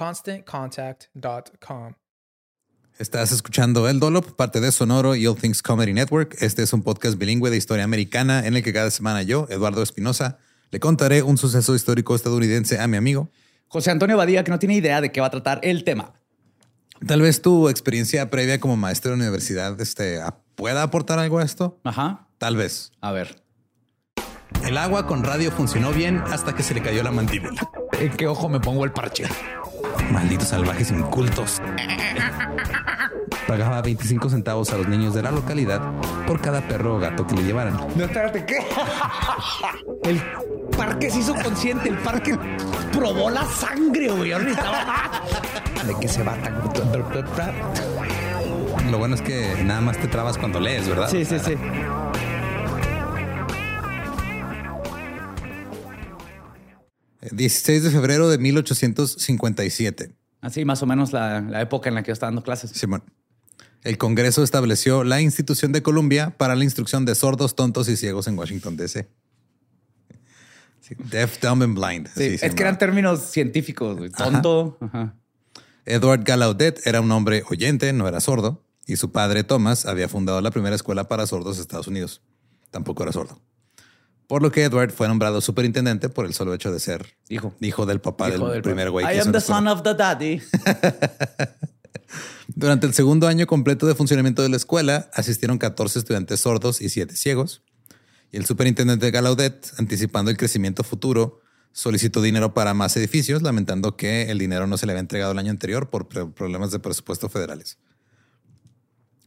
ConstantContact.com. Estás escuchando El Dolop, parte de Sonoro y All Things Comedy Network. Este es un podcast bilingüe de historia americana en el que cada semana yo, Eduardo Espinosa, le contaré un suceso histórico estadounidense a mi amigo José Antonio Badía, que no tiene idea de qué va a tratar el tema. Tal vez tu experiencia previa como maestro de universidad este, pueda aportar algo a esto. Ajá. Tal vez. A ver. El agua con radio funcionó bien hasta que se le cayó la mandíbula. ¿En qué ojo me pongo el parche? Malditos salvajes incultos. Pagaba 25 centavos a los niños de la localidad por cada perro o gato que le llevaran. No, espérate, ¿qué? El parque se hizo consciente, el parque probó la sangre, güey. ¿De qué se va tan? Lo bueno es que nada más te trabas cuando lees, ¿verdad? Sí, sí, sí. 16 de febrero de 1857. Así más o menos la, la época en la que yo estaba dando clases. Simón. El Congreso estableció la institución de Columbia para la instrucción de sordos, tontos y ciegos en Washington, D.C. Sí, deaf, dumb and blind. Sí, es que eran términos científicos, güey. Tonto. Ajá. Edward Gallaudet era un hombre oyente, no era sordo, y su padre Thomas había fundado la primera escuela para sordos de Estados Unidos. Tampoco era sordo. Por lo que Edward fue nombrado superintendente por el solo hecho de ser Hijo. hijo del papá Hijo del, del primer güey. I am the son of the daddy. Durante el segundo año completo de funcionamiento de la escuela, asistieron 14 estudiantes sordos y 7 ciegos. Y el superintendente Gallaudet, anticipando el crecimiento futuro, solicitó dinero para más edificios, lamentando que el dinero no se le había entregado el año anterior por problemas de presupuesto federales.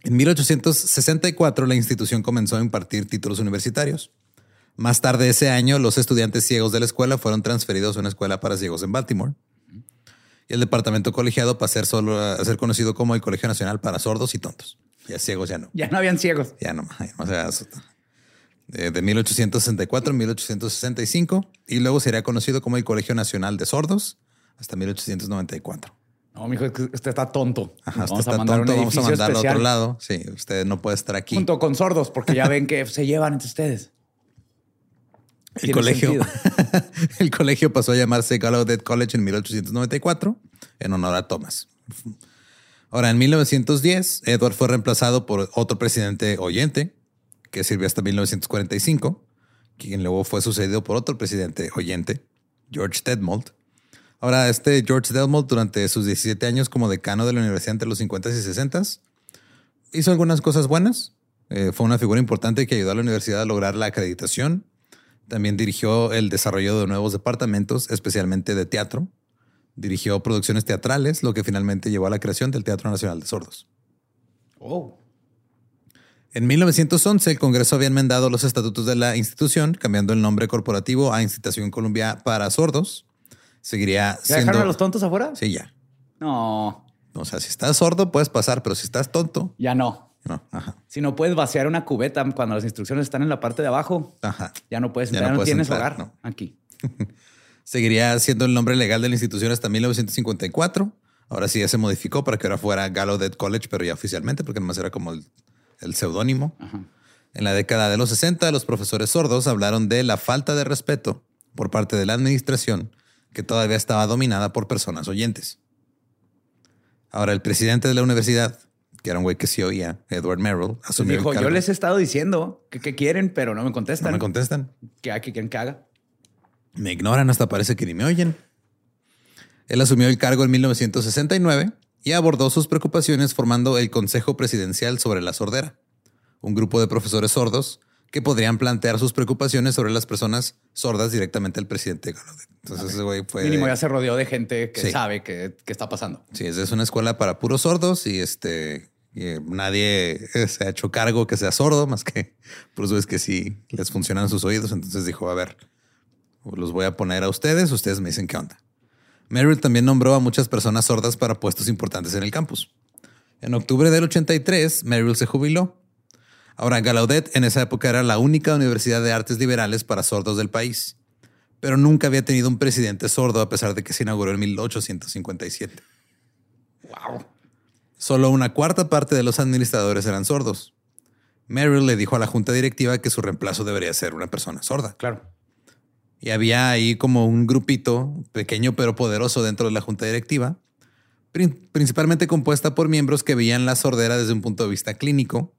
En 1864, la institución comenzó a impartir títulos universitarios. Más tarde ese año, los estudiantes ciegos de la escuela fueron transferidos a una escuela para ciegos en Baltimore. Y el departamento colegiado para ser solo a ser conocido como el Colegio Nacional para Sordos y Tontos. Ya ciegos ya no. Ya no habían ciegos. Ya no, o sea, eso- de, de 1864 a 1865 y luego sería conocido como el Colegio Nacional de Sordos hasta 1894. No, mijo, usted está tonto. Ajá, usted vamos está a mandar tonto, un vamos a mandarlo a otro lado. Sí, usted no puede estar aquí. Junto con sordos, porque ya ven que se llevan entre ustedes. El colegio, el colegio pasó a llamarse Gallaudet College en 1894 en honor a Thomas. Ahora, en 1910, Edward fue reemplazado por otro presidente oyente que sirvió hasta 1945, quien luego fue sucedido por otro presidente oyente, George Detmold. Ahora, este George Detmold, durante sus 17 años como decano de la universidad entre los 50 y 60, hizo algunas cosas buenas. Eh, fue una figura importante que ayudó a la universidad a lograr la acreditación, También dirigió el desarrollo de nuevos departamentos, especialmente de teatro. Dirigió producciones teatrales, lo que finalmente llevó a la creación del Teatro Nacional de Sordos. Oh. En 1911, el Congreso había enmendado los estatutos de la institución, cambiando el nombre corporativo a Institución Columbia para Sordos. Seguiría ¿Ya dejaron a siendo... los tontos afuera? Sí, ya. No, O sea, si estás sordo puedes pasar, pero si estás tonto, ya no. No. Ajá. Si no puedes vaciar una cubeta cuando las instrucciones están en la parte de abajo, Ajá. ya no puedes Ya entrar, no no, puedes tienes entrar, hogar no. aquí. Seguiría siendo el nombre legal de la institución hasta 1954. Ahora sí ya se modificó para que ahora fuera Gallaudet College, pero ya oficialmente, porque nomás era como el, el seudónimo. En la década de los 60, los profesores sordos hablaron de la falta de respeto por parte de la administración que todavía estaba dominada por personas oyentes. Ahora, el presidente de la universidad, que era un güey que sí oía, Edward Merrill, asumió Dijo, el yo les he estado diciendo que, que quieren, pero no me No contestan. me contestan. ¿Qué, qué quieren que haga? Me ignoran, hasta parece que ni me oyen. Él asumió el cargo en 1969 y abordó sus preocupaciones formando el Consejo Presidencial sobre la Sordera, un grupo de profesores sordos que podrían plantear sus preocupaciones sobre las personas sordas directamente al presidente. Entonces ese güey fue... Mínimo ya se rodeó de gente que Sí. sabe qué está pasando. Sí, es una escuela para puros sordos y este eh, nadie se ha hecho cargo que sea sordo, más que por eso es que sí les funcionan sus oídos. Entonces dijo, a ver, los voy a poner a ustedes, ustedes me dicen qué onda. Merrill también nombró a muchas personas sordas para puestos importantes en el campus. En octubre del 83, Merrill se jubiló. Ahora, Gallaudet en esa época era la única universidad de artes liberales para sordos del país, pero nunca había tenido un presidente sordo a pesar de que se inauguró en 1857. Wow. Solo una cuarta parte de los administradores eran sordos. Merrill le dijo a la junta directiva que su reemplazo debería ser una persona sorda. Claro. Y había ahí como un grupito pequeño pero poderoso dentro de la junta directiva, prin- principalmente compuesta por miembros que veían la sordera desde un punto de vista clínico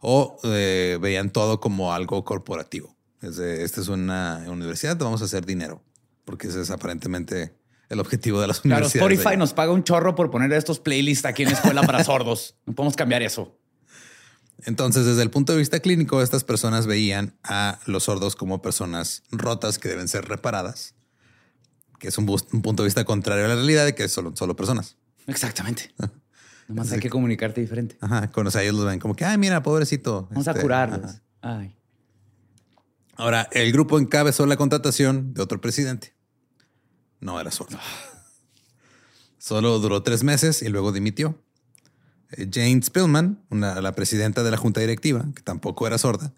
o eh, veían todo como algo corporativo. Desde, esta es una universidad, vamos a hacer dinero, porque ese es aparentemente el objetivo de las Claro, universidades. Spotify ahí. nos paga un chorro por poner estos playlists aquí en la escuela para sordos. No podemos cambiar eso. Entonces, desde el punto de vista clínico, estas personas veían a los sordos como personas rotas que deben ser reparadas, que es un, punto de vista contrario a la realidad de que son solo personas. Exactamente. Nomás hay que comunicarte diferente. Ajá, con o sea, ellos los ven como que, ay, mira, pobrecito. Vamos a este, curarlos. Ay. Ahora, el grupo encabezó la contratación de otro presidente. No era sordo. Solo duró tres meses y luego dimitió. Eh, Jane Spillman, una- la presidenta de la junta directiva, que tampoco era sorda,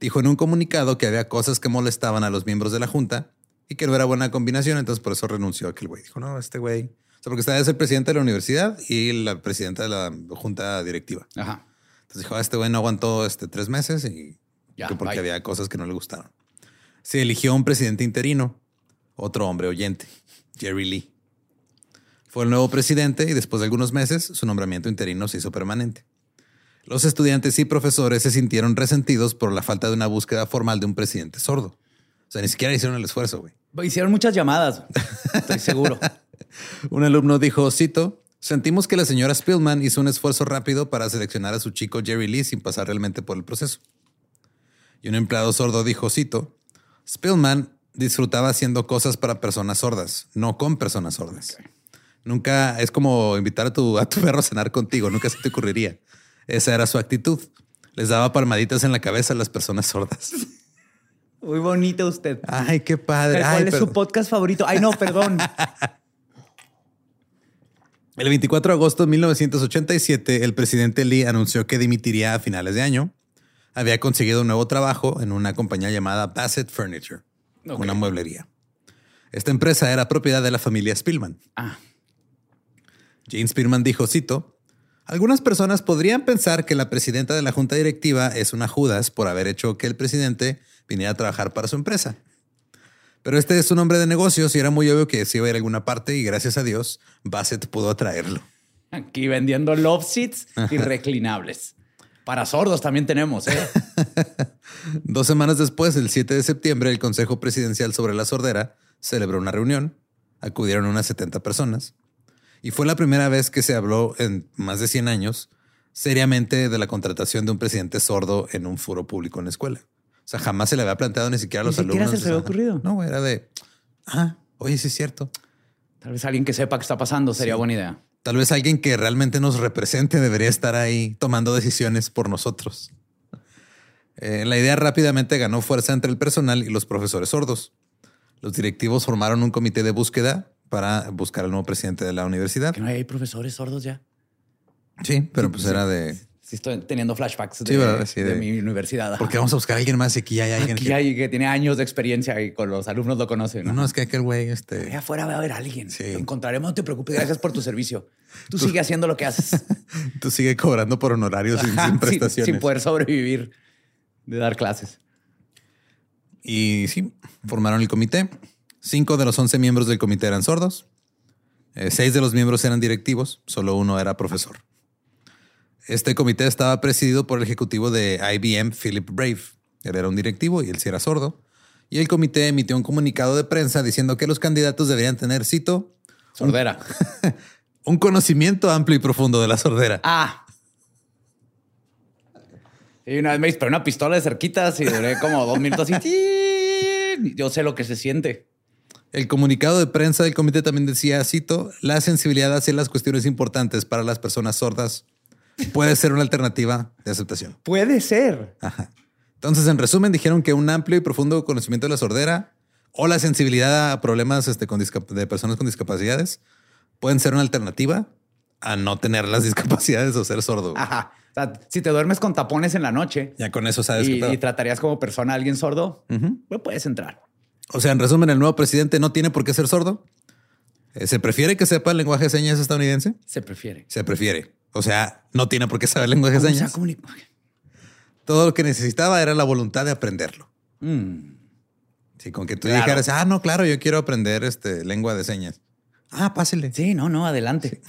dijo en un comunicado que había cosas que molestaban a los miembros de la junta y que no era buena combinación, entonces por eso renunció aquel güey. Dijo, no, este güey... O sea, porque estaba el presidente de la universidad y la presidenta de la junta directiva. Ajá. Entonces dijo, "Ah, este güey no aguantó este tres meses y Ya, porque bye. había cosas que no le gustaron. Se eligió un presidente interino, otro hombre oyente, Jerry Lee. Fue el nuevo presidente y después de algunos meses su nombramiento interino se hizo permanente. Los estudiantes y profesores se sintieron resentidos por la falta de una búsqueda formal de un presidente sordo. O sea, ni siquiera hicieron el esfuerzo, güey. Hicieron muchas llamadas. Estoy seguro. Un alumno dijo, cito, sentimos que la señora Spillman hizo un esfuerzo rápido para seleccionar a su chico Jerry Lee sin pasar realmente por el proceso. Y un empleado sordo dijo, cito, Spillman disfrutaba haciendo cosas para personas sordas, no con personas sordas. Nunca es como invitar a tu, a tu perro a cenar contigo, nunca se te ocurriría. Esa era su actitud. Les daba palmaditas en la cabeza a las personas sordas. Muy bonito usted. Ay, qué padre. ¿Cuál Ay, es su podcast favorito? Ay, no, perdón. El 24 de agosto de 1987, el presidente Lee anunció que dimitiría a finales de año. Había conseguido un nuevo trabajo en una compañía llamada Bassett Furniture, Una mueblería. Esta empresa era propiedad de la familia Spillman. Ah, Jane Spillman dijo, cito, algunas personas podrían pensar que la presidenta de la junta directiva es una Judas por haber hecho que el presidente viniera a trabajar para su empresa. Pero este es un hombre de negocios y era muy obvio que se iba a ir a alguna parte y gracias a Dios Bassett pudo atraerlo. aquí vendiendo love seats y reclinables. Para sordos también tenemos, ¿eh? Dos semanas después, el 7 de septiembre, el Consejo Presidencial sobre la Sordera celebró una reunión. Acudieron unas 70 personas. Y fue la primera vez que se habló en más de 100 años seriamente de la contratación de un presidente sordo en un foro público en la escuela. O sea, jamás se le había planteado ni siquiera a los alumnos. se les había ocurrido. No, era de, ah, oye, sí es cierto. Tal vez alguien que sepa qué está pasando sería buena idea. Tal vez alguien que realmente nos represente debería estar ahí tomando decisiones por nosotros. Eh, la idea rápidamente ganó fuerza entre el personal y los profesores sordos. Los directivos formaron un comité de búsqueda para buscar al nuevo presidente de la universidad. Que no hay profesores sordos ya. Sí, pero pues era de... Sí, estoy teniendo flashbacks de, Sí, ¿verdad? Sí, de de- mi universidad. Porque vamos a buscar a alguien más y aquí hay alguien Aquí que... hay que tiene años de experiencia y con los alumnos lo conocen. No, ¿no? no, es que aquel güey, este... Allá afuera va a haber alguien. Sí. Lo encontraremos. No te preocupes. Gracias por tu servicio. Tú sigue haciendo lo que haces. Tú sigue cobrando por honorarios sin, Ajá, sin sin- prestaciones. sin poder sobrevivir de dar clases. Y sí, formaron el comité. Cinco de los once miembros del comité eran sordos. Eh, seis de los miembros eran directivos. Solo uno era profesor. Este comité estaba presidido por el ejecutivo de IBM, Philip Brave. Él era un directivo y él sí era sordo. Y el comité emitió un comunicado de prensa diciendo que los candidatos deberían tener, cito, Sordera. un conocimiento amplio y profundo de la sordera. ah. Y una vez me disparé una pistola de cerquitas y duré como dos minutos así. Yo sé lo que se siente. El comunicado de prensa del comité también decía, cito, la sensibilidad hacia las cuestiones importantes para las personas sordas puede ser una alternativa de aceptación. Puede ser. Ajá. Entonces, en resumen, dijeron que un amplio y profundo conocimiento de la sordera o la sensibilidad a problemas este, con de personas con discapacidades pueden ser una alternativa a no tener las discapacidades o ser sordo. Ajá. O sea, si te duermes con tapones en la noche Ya con eso sabes y, y tratarías como persona a alguien sordo, pues puedes entrar. O sea, en resumen, el nuevo presidente no tiene por qué ser sordo. Eh, ¿Se prefiere que sepa el lenguaje de señas estadounidense? Se prefiere. Se prefiere. O sea, no tiene por qué saber lenguaje de ¿Cómo se señas. Todo lo que necesitaba era la voluntad de aprenderlo. Mm. Sí, con que tú Claro. dijeras, ah, no, claro, yo quiero aprender este, lengua de señas. Ah, pásele. Sí, no, no, adelante.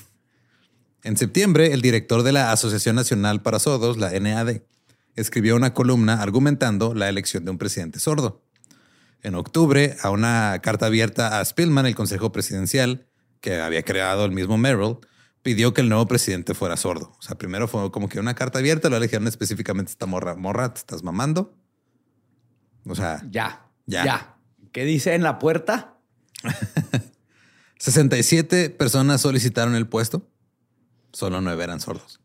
En septiembre, el director de la Asociación Nacional para Sordos, la NAD, escribió una columna argumentando la elección de un presidente sordo. En octubre, a una carta abierta a Spillman, el consejo presidencial, que había creado el mismo Merrill, pidió que el nuevo presidente fuera sordo. O sea, primero fue como que una carta abierta, lo eligieron específicamente esta morra. Morra, ¿te estás mamando? O sea, Ya, Ya. ya. ¿Qué dice en la puerta? 67 personas solicitaron el puesto. Solo nueve eran sordos.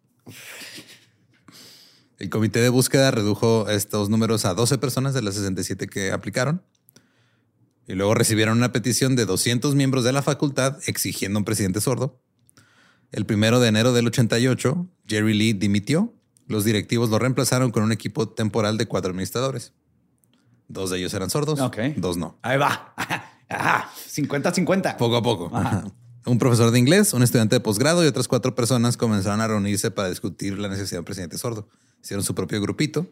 El comité de búsqueda redujo estos números a 12 personas de las 67 que aplicaron. Y luego recibieron una petición de 200 miembros de la facultad exigiendo un presidente sordo. El primero de enero del 88, Jerry Lee dimitió. Los directivos lo reemplazaron con un equipo temporal de cuatro administradores. Dos de ellos eran sordos, dos no. Ahí va. Ajá. 50-50. Poco a poco. Ajá. Un profesor de inglés, un estudiante de posgrado y otras cuatro personas comenzaron a reunirse para discutir la necesidad de un presidente sordo. Hicieron su propio grupito.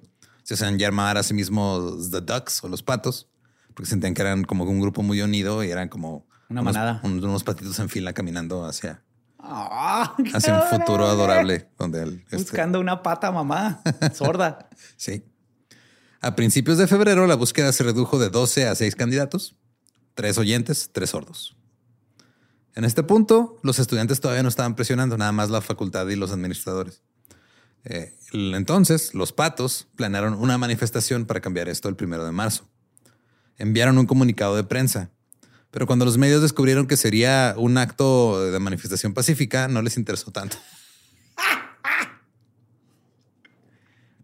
Se hacían llamar a sí mismos The Ducks o los patos, porque sentían que eran como un grupo muy unido y eran como Una manada. un- unos patitos en fila caminando hacia, Qué hacia un futuro adorable. Donde el, este- Buscando una pata, mamá. Sorda. Sí. A principios de febrero, la búsqueda se redujo de 12 a 6 candidatos, tres oyentes, tres sordos. En este punto, los estudiantes todavía no estaban presionando, nada más la facultad y los administradores. Eh, entonces, los patos planearon una manifestación para cambiar esto el primero de marzo. Enviaron un comunicado de prensa, pero cuando los medios descubrieron que sería un acto de manifestación pacífica, no les interesó tanto.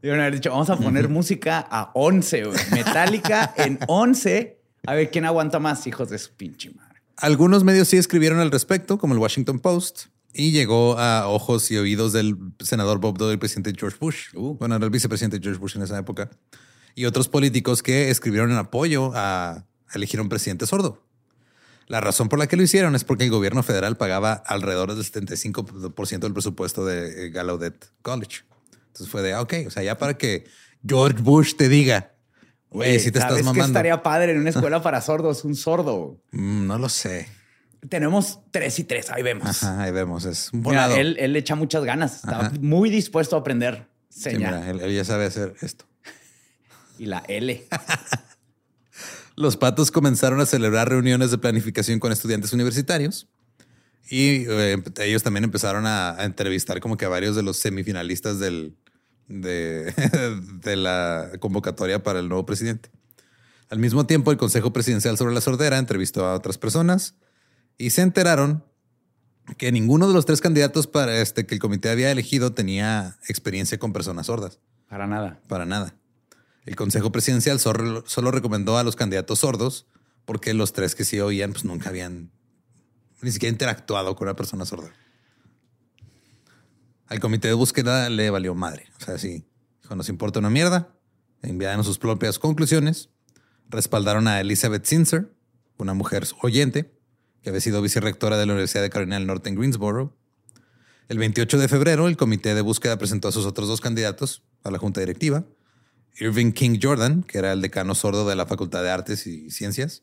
Debieron haber dicho, vamos a poner música a 11, güey. Metálica en 11. A ver quién aguanta más, hijos de su pinche madre. Algunos medios sí escribieron al respecto, como el Washington Post, y llegó a ojos y oídos del senador Bob Dole, el presidente George Bush. Uh. Bueno, era el vicepresidente George Bush en esa época. Y otros políticos que escribieron en apoyo a elegir un presidente sordo. La razón por la que lo hicieron es porque el gobierno federal pagaba alrededor del 75% del presupuesto de eh, Gallaudet College. Entonces fue de, ah, ok, o sea, ya para que George Bush te diga, güey, si te estás ¿sabes qué mamando. estaría padre en una escuela para sordos? Un sordo. Mm, no lo sé. Tenemos tres y tres, ahí vemos. Ajá, ahí vemos. Es un Mira, él, él echa muchas ganas. Está Ajá. muy dispuesto a aprender Sí, señal. mira, él, él ya sabe hacer esto. y la L. Los patos comenzaron a celebrar reuniones de planificación con estudiantes universitarios y eh, ellos también empezaron a, a entrevistar como que a varios de los semifinalistas del, de, de la convocatoria para el nuevo presidente. Al mismo tiempo, el Consejo Presidencial sobre la Sordera entrevistó a otras personas y se enteraron que ninguno de los tres candidatos para este que el comité había elegido tenía experiencia con personas sordas. Para nada. Para nada. El Consejo Presidencial solo, recomendó a los candidatos sordos porque los tres que sí oían pues nunca habían ni siquiera interactuado con una persona sorda. Al comité de búsqueda le valió madre. O sea, sí, dijo, nos importa una mierda. Enviaron sus propias conclusiones. Respaldaron a Elizabeth Sinzer, una mujer oyente, que había sido vicerrectora de la Universidad de Carolina del Norte en Greensboro. El 28 de febrero, el comité de búsqueda presentó a sus otros dos candidatos a la junta directiva. Irving King Jordan, que era el decano sordo de la Facultad de Artes y Ciencias,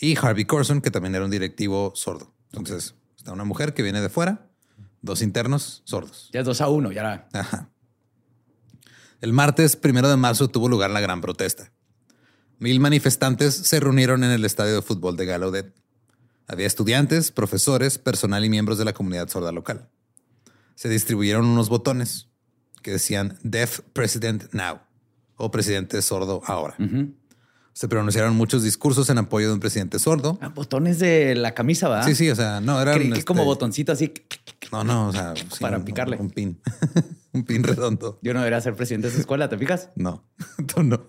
y Harvey Corson, que también era un directivo sordo. Entonces, está una mujer que viene de fuera, dos internos sordos. Ya es dos a uno, ya era. Ajá. El martes primero de marzo tuvo lugar la gran protesta. Mil manifestantes se reunieron en el estadio de fútbol de Gallaudet. Había estudiantes, profesores, personal y miembros de la comunidad sorda local. Se distribuyeron unos botones que decían Deaf President Now o Presidente Sordo ahora. Se pronunciaron muchos discursos en apoyo de un presidente sordo. Ah, botones de la camisa, ¿verdad? Sí, sí, o sea, no, eran... Creí que como este, botoncito así. No, no, o sea... sí, Para un- picarle. Un pin. un pin redondo. Yo no debería ser presidente de esa escuela, ¿te fijas? No, tú no.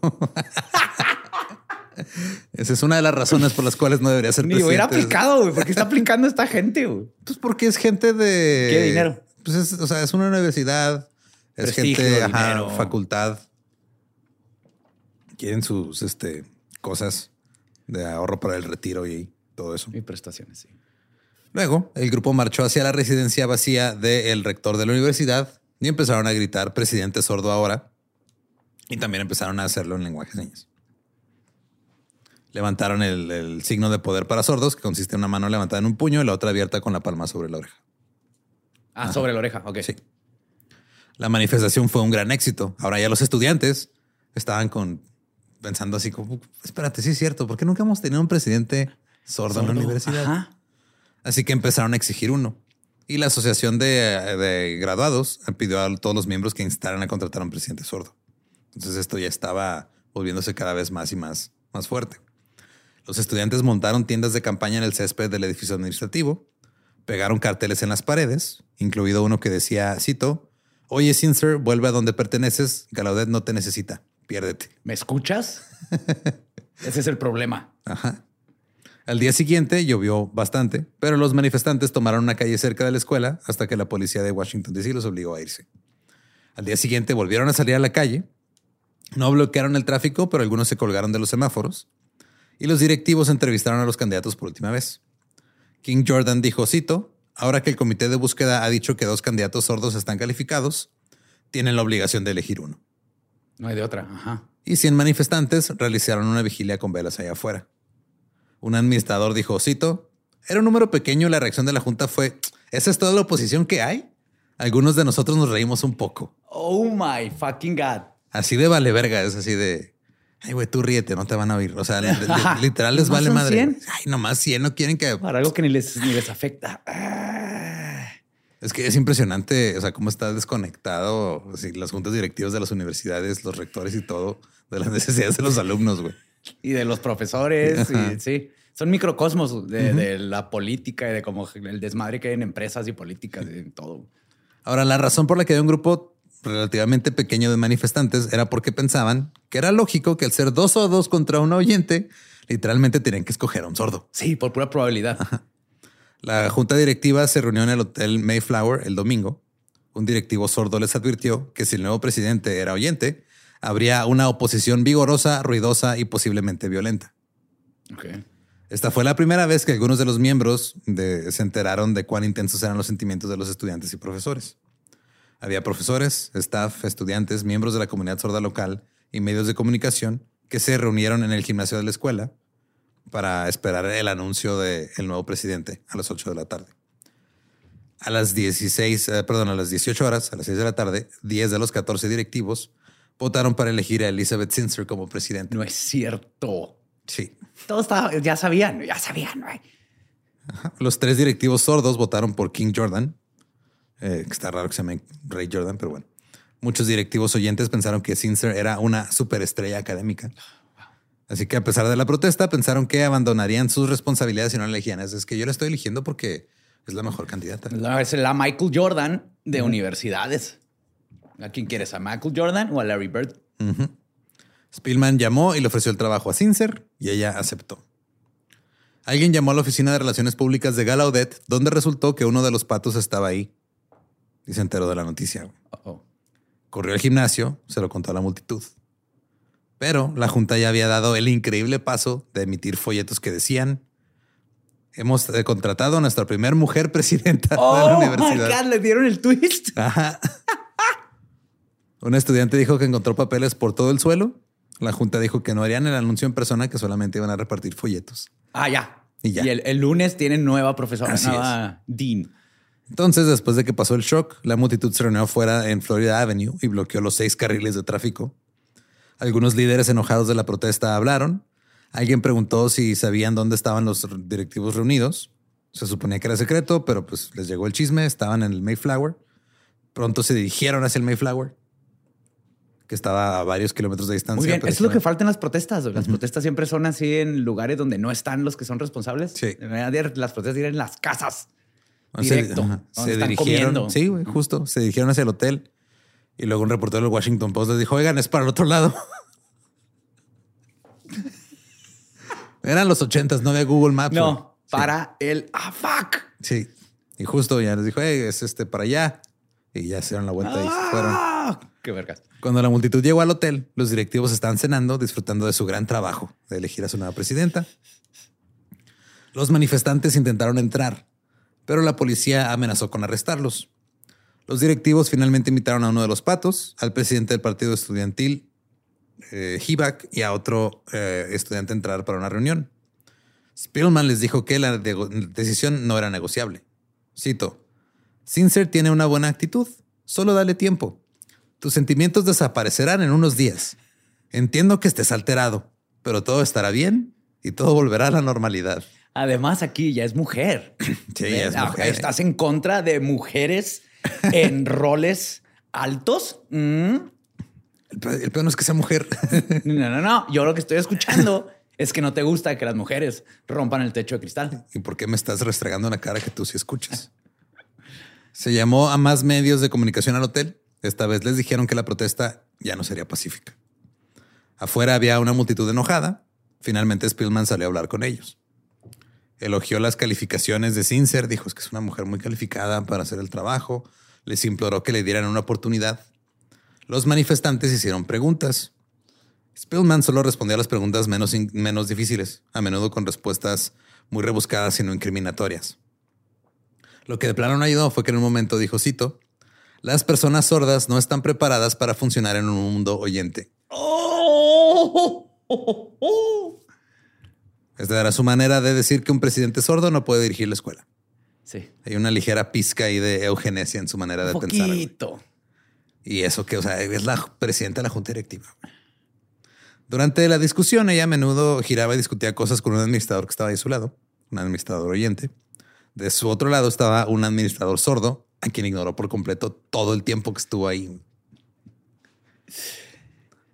Esa es una de las razones por las cuales no debería ser Ni hubiera presidente. aplicado, güey. ¿Por qué está aplicando esta gente, güey? Pues porque es gente de... ¿Qué dinero? Pues es, o sea, es una universidad, es Prestigio, gente, ajá, facultad. Quieren sus este, cosas de ahorro para el retiro y todo eso. Y prestaciones, sí. Luego, el grupo marchó hacia la residencia vacía del rector de la universidad y empezaron a gritar presidente sordo ahora. Y también empezaron a hacerlo en lenguaje de señas. Levantaron el, el signo de poder para sordos, que consiste en una mano levantada en un puño y la otra abierta con la palma sobre la oreja. Ah, sobre la oreja. Ok. Sí. La manifestación fue un gran éxito. Ahora ya los estudiantes estaban con pensando así como, espérate, sí es cierto, ¿por qué nunca hemos tenido un presidente sordo, en la universidad? Ajá. Así que empezaron a exigir uno. Y la asociación de, de graduados pidió a todos los miembros que instaran a contratar a un presidente sordo. Entonces esto ya estaba volviéndose cada vez más y más, más fuerte. Los estudiantes montaron tiendas de campaña en el césped del edificio administrativo, pegaron carteles en las paredes, incluido uno que decía, cito, Oye, Sincer, vuelve a donde perteneces, Gallaudet no te necesita, piérdete. ¿Me escuchas? Ese es el problema. Ajá. Al día siguiente llovió bastante, pero los manifestantes tomaron una calle cerca de la escuela hasta que la policía de Washington DC los obligó a irse. Al día siguiente volvieron a salir a la calle. No bloquearon el tráfico, pero algunos se colgaron de los semáforos. Y los directivos entrevistaron a los candidatos por última vez. King Jordan dijo, cito, ahora que el comité de búsqueda ha dicho que dos candidatos sordos están calificados, tienen la obligación de elegir uno. No hay de otra. Ajá. Y 100 manifestantes realizaron una vigilia con velas allá afuera. Un administrador dijo, cito, era un número pequeño y la reacción de la junta fue, ¿esa es toda la oposición que hay? Algunos de nosotros nos reímos un poco. Oh my fucking God. Así de vale verga, es así de, ay güey, tú ríete, no te van a oír. O sea, literal les ¿Nomás vale madre. 100? Ay, nomás 100, no quieren que... Para algo que ni les, ni les afecta. Es que es impresionante, o sea, cómo está desconectado así, las juntas directivas de las universidades, los rectores y todo, de las necesidades de los alumnos, güey. Y de los profesores. Ajá. Y, sí. Son microcosmos de, de la política y de como el desmadre que hay en empresas y políticas y en todo. Ahora, la razón por la que había un grupo relativamente pequeño de manifestantes era porque pensaban que era lógico que al ser dos o dos contra un oyente, literalmente tenían que escoger a un sordo. Sí, por pura probabilidad. La junta directiva se reunió en el Hotel Mayflower el domingo. Un directivo sordo les advirtió que si el nuevo presidente era oyente, habría una oposición vigorosa, ruidosa y posiblemente violenta. Esta fue la primera vez que algunos de los miembros de- se enteraron de cuán intensos eran los sentimientos de los estudiantes y profesores. Había profesores, staff, estudiantes, miembros de la comunidad sorda local y medios de comunicación que se reunieron en el gimnasio de la escuela para esperar el anuncio del nuevo presidente a las 8 de la tarde. A las 16, eh, perdón, a las 18 horas, a las 6 de la tarde, 10 de los 14 directivos votaron para elegir a Elizabeth Sincer como presidente. No es cierto. Sí. Todo estaba, ya sabían, ya sabían. Los tres directivos sordos votaron por King Jordan. Eh, está raro que se llame Ray Jordan, pero bueno. Muchos directivos oyentes pensaron que Sincer era una superestrella académica. Así que a pesar de la protesta, pensaron que abandonarían sus responsabilidades si no la elegían. Es que yo la estoy eligiendo porque es la mejor candidata. La- Es la Michael Jordan de universidades. ¿A quién quieres? ¿A Michael Jordan o a Larry Bird? Spielman llamó y le ofreció el trabajo a Sincer y ella aceptó. Alguien llamó a la oficina de relaciones públicas de Gallaudet, donde resultó que uno de los patos estaba ahí y se enteró de la noticia. Uh-oh. Corrió al gimnasio, se lo contó a la multitud. Pero la junta ya había dado el increíble paso de emitir folletos que decían: Hemos eh, contratado a nuestra primera mujer presidenta de la Oh my universidad. God, le dieron el twist. Ajá. Un estudiante dijo que encontró papeles por todo el suelo. La junta dijo que no harían el anuncio en persona, que solamente iban a repartir folletos. Ah, ya. Y ya. el, el lunes tienen nueva profesora, Así nueva dean. Entonces, después de que pasó el shock, la multitud se reunió afuera en Florida Avenue y bloqueó los seis carriles de tráfico. Algunos líderes enojados de la protesta hablaron. Alguien preguntó si sabían dónde estaban los directivos reunidos. Se suponía que era secreto, pero pues les llegó el chisme. Estaban en el Mayflower. Pronto se dirigieron hacia el Mayflower, que estaba a varios kilómetros de distancia. Muy bien, eso es lo que falta en las protestas. Las protestas siempre son así en lugares donde no están los que son responsables. Sí. Las protestas ir en las casas. Directo. Se están dirigieron. comiendo. Sí, güey, justo. Se dirigieron hacia el hotel. Y luego un reportero del Washington Post les dijo: Oigan, es para el otro lado. Eran los ochentas, no había Google Maps. No, para el ah, fuck. Sí. Y justo ya les dijo: Hey, es este para allá. Y ya se dieron la vuelta y se fueron. Ah, qué vergas. Cuando la multitud llegó al hotel, los directivos estaban cenando, disfrutando de su gran trabajo de elegir a su nueva presidenta. Los manifestantes intentaron entrar, pero la policía amenazó con arrestarlos. Los directivos finalmente invitaron a uno de los patos, al presidente del partido estudiantil, eh, Hibak, y a otro eh, estudiante a entrar para una reunión. Spielman les dijo que la de- decisión no era negociable. Cito, Sincer tiene una buena actitud, solo dale tiempo. Tus sentimientos desaparecerán en unos días. Entiendo que estés alterado, pero todo estará bien y todo volverá a la normalidad. Además, aquí ya es mujer. Sí, ya es Ah, mujer. ¿Estás en contra de mujeres en roles altos? Mm. El, pe- el peor no es que sea mujer. No, no, no. Yo lo que estoy escuchando es que no te gusta que las mujeres rompan el techo de cristal. ¿Y por qué me estás restregando en la cara que tú sí escuchas? Se llamó a más medios de comunicación al hotel. Esta vez les dijeron que la protesta ya no sería pacífica. Afuera había una multitud enojada. Finalmente Spielman salió a hablar con ellos. Elogió las calificaciones de Sincer, dijo "Es que es una mujer muy calificada para hacer el trabajo. Les imploró que le dieran una oportunidad. Los manifestantes hicieron preguntas. Spielman solo respondió a las preguntas menos, menos difíciles, a menudo con respuestas muy rebuscadas y no incriminatorias. Lo que de plano no ayudó fue que en un momento dijo, cito, las personas sordas no están preparadas para funcionar en un mundo oyente. Esta era su manera de decir que un presidente sordo no puede dirigir la escuela. Sí. Hay una ligera pizca ahí de eugenesia en su manera de pensar. güey. Poquito. Y eso que, o sea, es la presidenta de la junta directiva. Durante la discusión, ella a menudo giraba y discutía cosas con un administrador que estaba ahí a su lado, un administrador oyente. De su otro lado estaba un administrador sordo, a quien ignoró por completo todo el tiempo que estuvo ahí.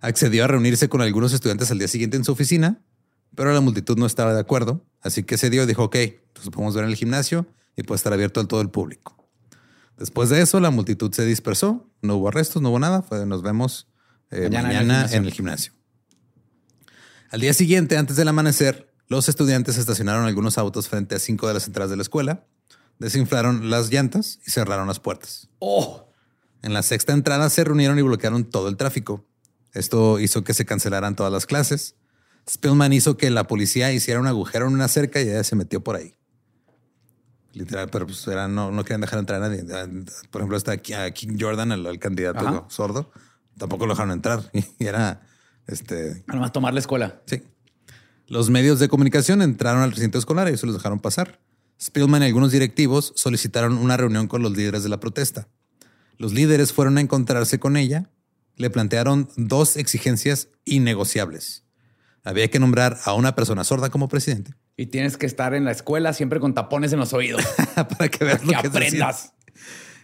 Accedió a reunirse con algunos estudiantes al día siguiente en su oficina, pero la multitud no estaba de acuerdo, así que se dio y dijo, ok, nos podemos ver en el gimnasio y puede estar abierto al todo el público. Después de eso, la multitud se dispersó, no hubo arrestos, no hubo nada, fue nos vemos eh, Mañana mañana, en el en, gimnasio. el gimnasio. Al día siguiente, antes del amanecer, los estudiantes estacionaron algunos autos frente a cinco de las entradas de la escuela, desinflaron las llantas y cerraron las puertas. Oh, En la sexta entrada se reunieron y bloquearon todo el tráfico. Esto hizo que se cancelaran todas las clases. Spillman hizo que la policía hiciera un agujero en una cerca y ella se metió por ahí. Literal, pero pues era, no, no querían dejar entrar a nadie. Por ejemplo, está aquí a King Jordan, el, el candidato Ajá. sordo. Tampoco lo dejaron entrar. Y era este. nomás tomar la escuela. Sí. Los medios de comunicación entraron al recinto escolar y se los dejaron pasar. Spillman y algunos directivos solicitaron una reunión con los líderes de la protesta. Los líderes fueron a encontrarse con ella. Le plantearon dos exigencias innegociables. Había que nombrar a una persona sorda como presidente Y tienes que estar en la escuela siempre con tapones en los oídos. para que veas que lo que aprendas.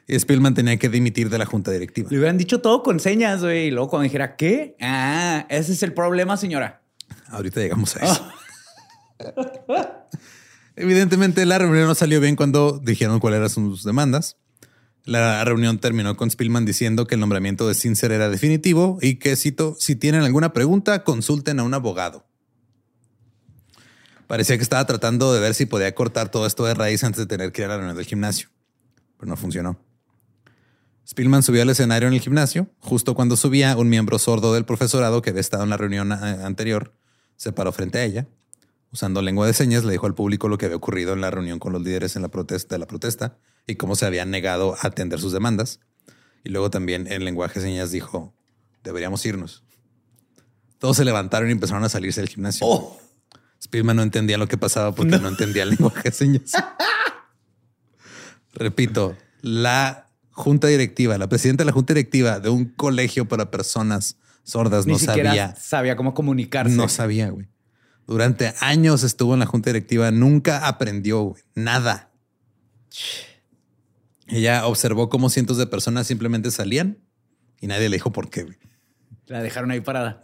Y Spillman tenía que dimitir de la junta directiva. Le hubieran dicho todo con señas, güey. Y luego cuando dijera, ¿qué? Ah, ese es el problema, señora. Ahorita llegamos a eso. Evidentemente la reunión no salió bien cuando dijeron cuáles eran sus demandas. La reunión terminó con Spillman diciendo que el nombramiento de Sincer era definitivo y que, cito, si tienen alguna pregunta, consulten a un abogado. Parecía que estaba tratando de ver si podía cortar todo esto de raíz antes de tener que ir a la reunión del gimnasio, pero no funcionó. Spillman subió al escenario en el gimnasio. Justo cuando subía, un miembro sordo del profesorado que había estado en la reunión eh, anterior se paró frente a ella. Usando lengua de señas, le dijo al público lo que había ocurrido en la reunión con los líderes en la protesta, de la protesta y cómo se habían negado a atender sus demandas. Y luego también en lenguaje de señas dijo, deberíamos irnos. Todos se levantaron y empezaron a salirse del gimnasio. Oh. Spillman no entendía lo que pasaba porque no, entendía el lenguaje de señas. Repito, la junta directiva, la presidenta de la junta directiva de un colegio para personas sordas Ni no siquiera sabía. sabía cómo comunicarse. No sabía, güey. Durante años estuvo en la junta directiva, nunca aprendió güey, nada. Ella observó cómo cientos de personas simplemente salían y nadie le dijo por qué. La dejaron ahí parada.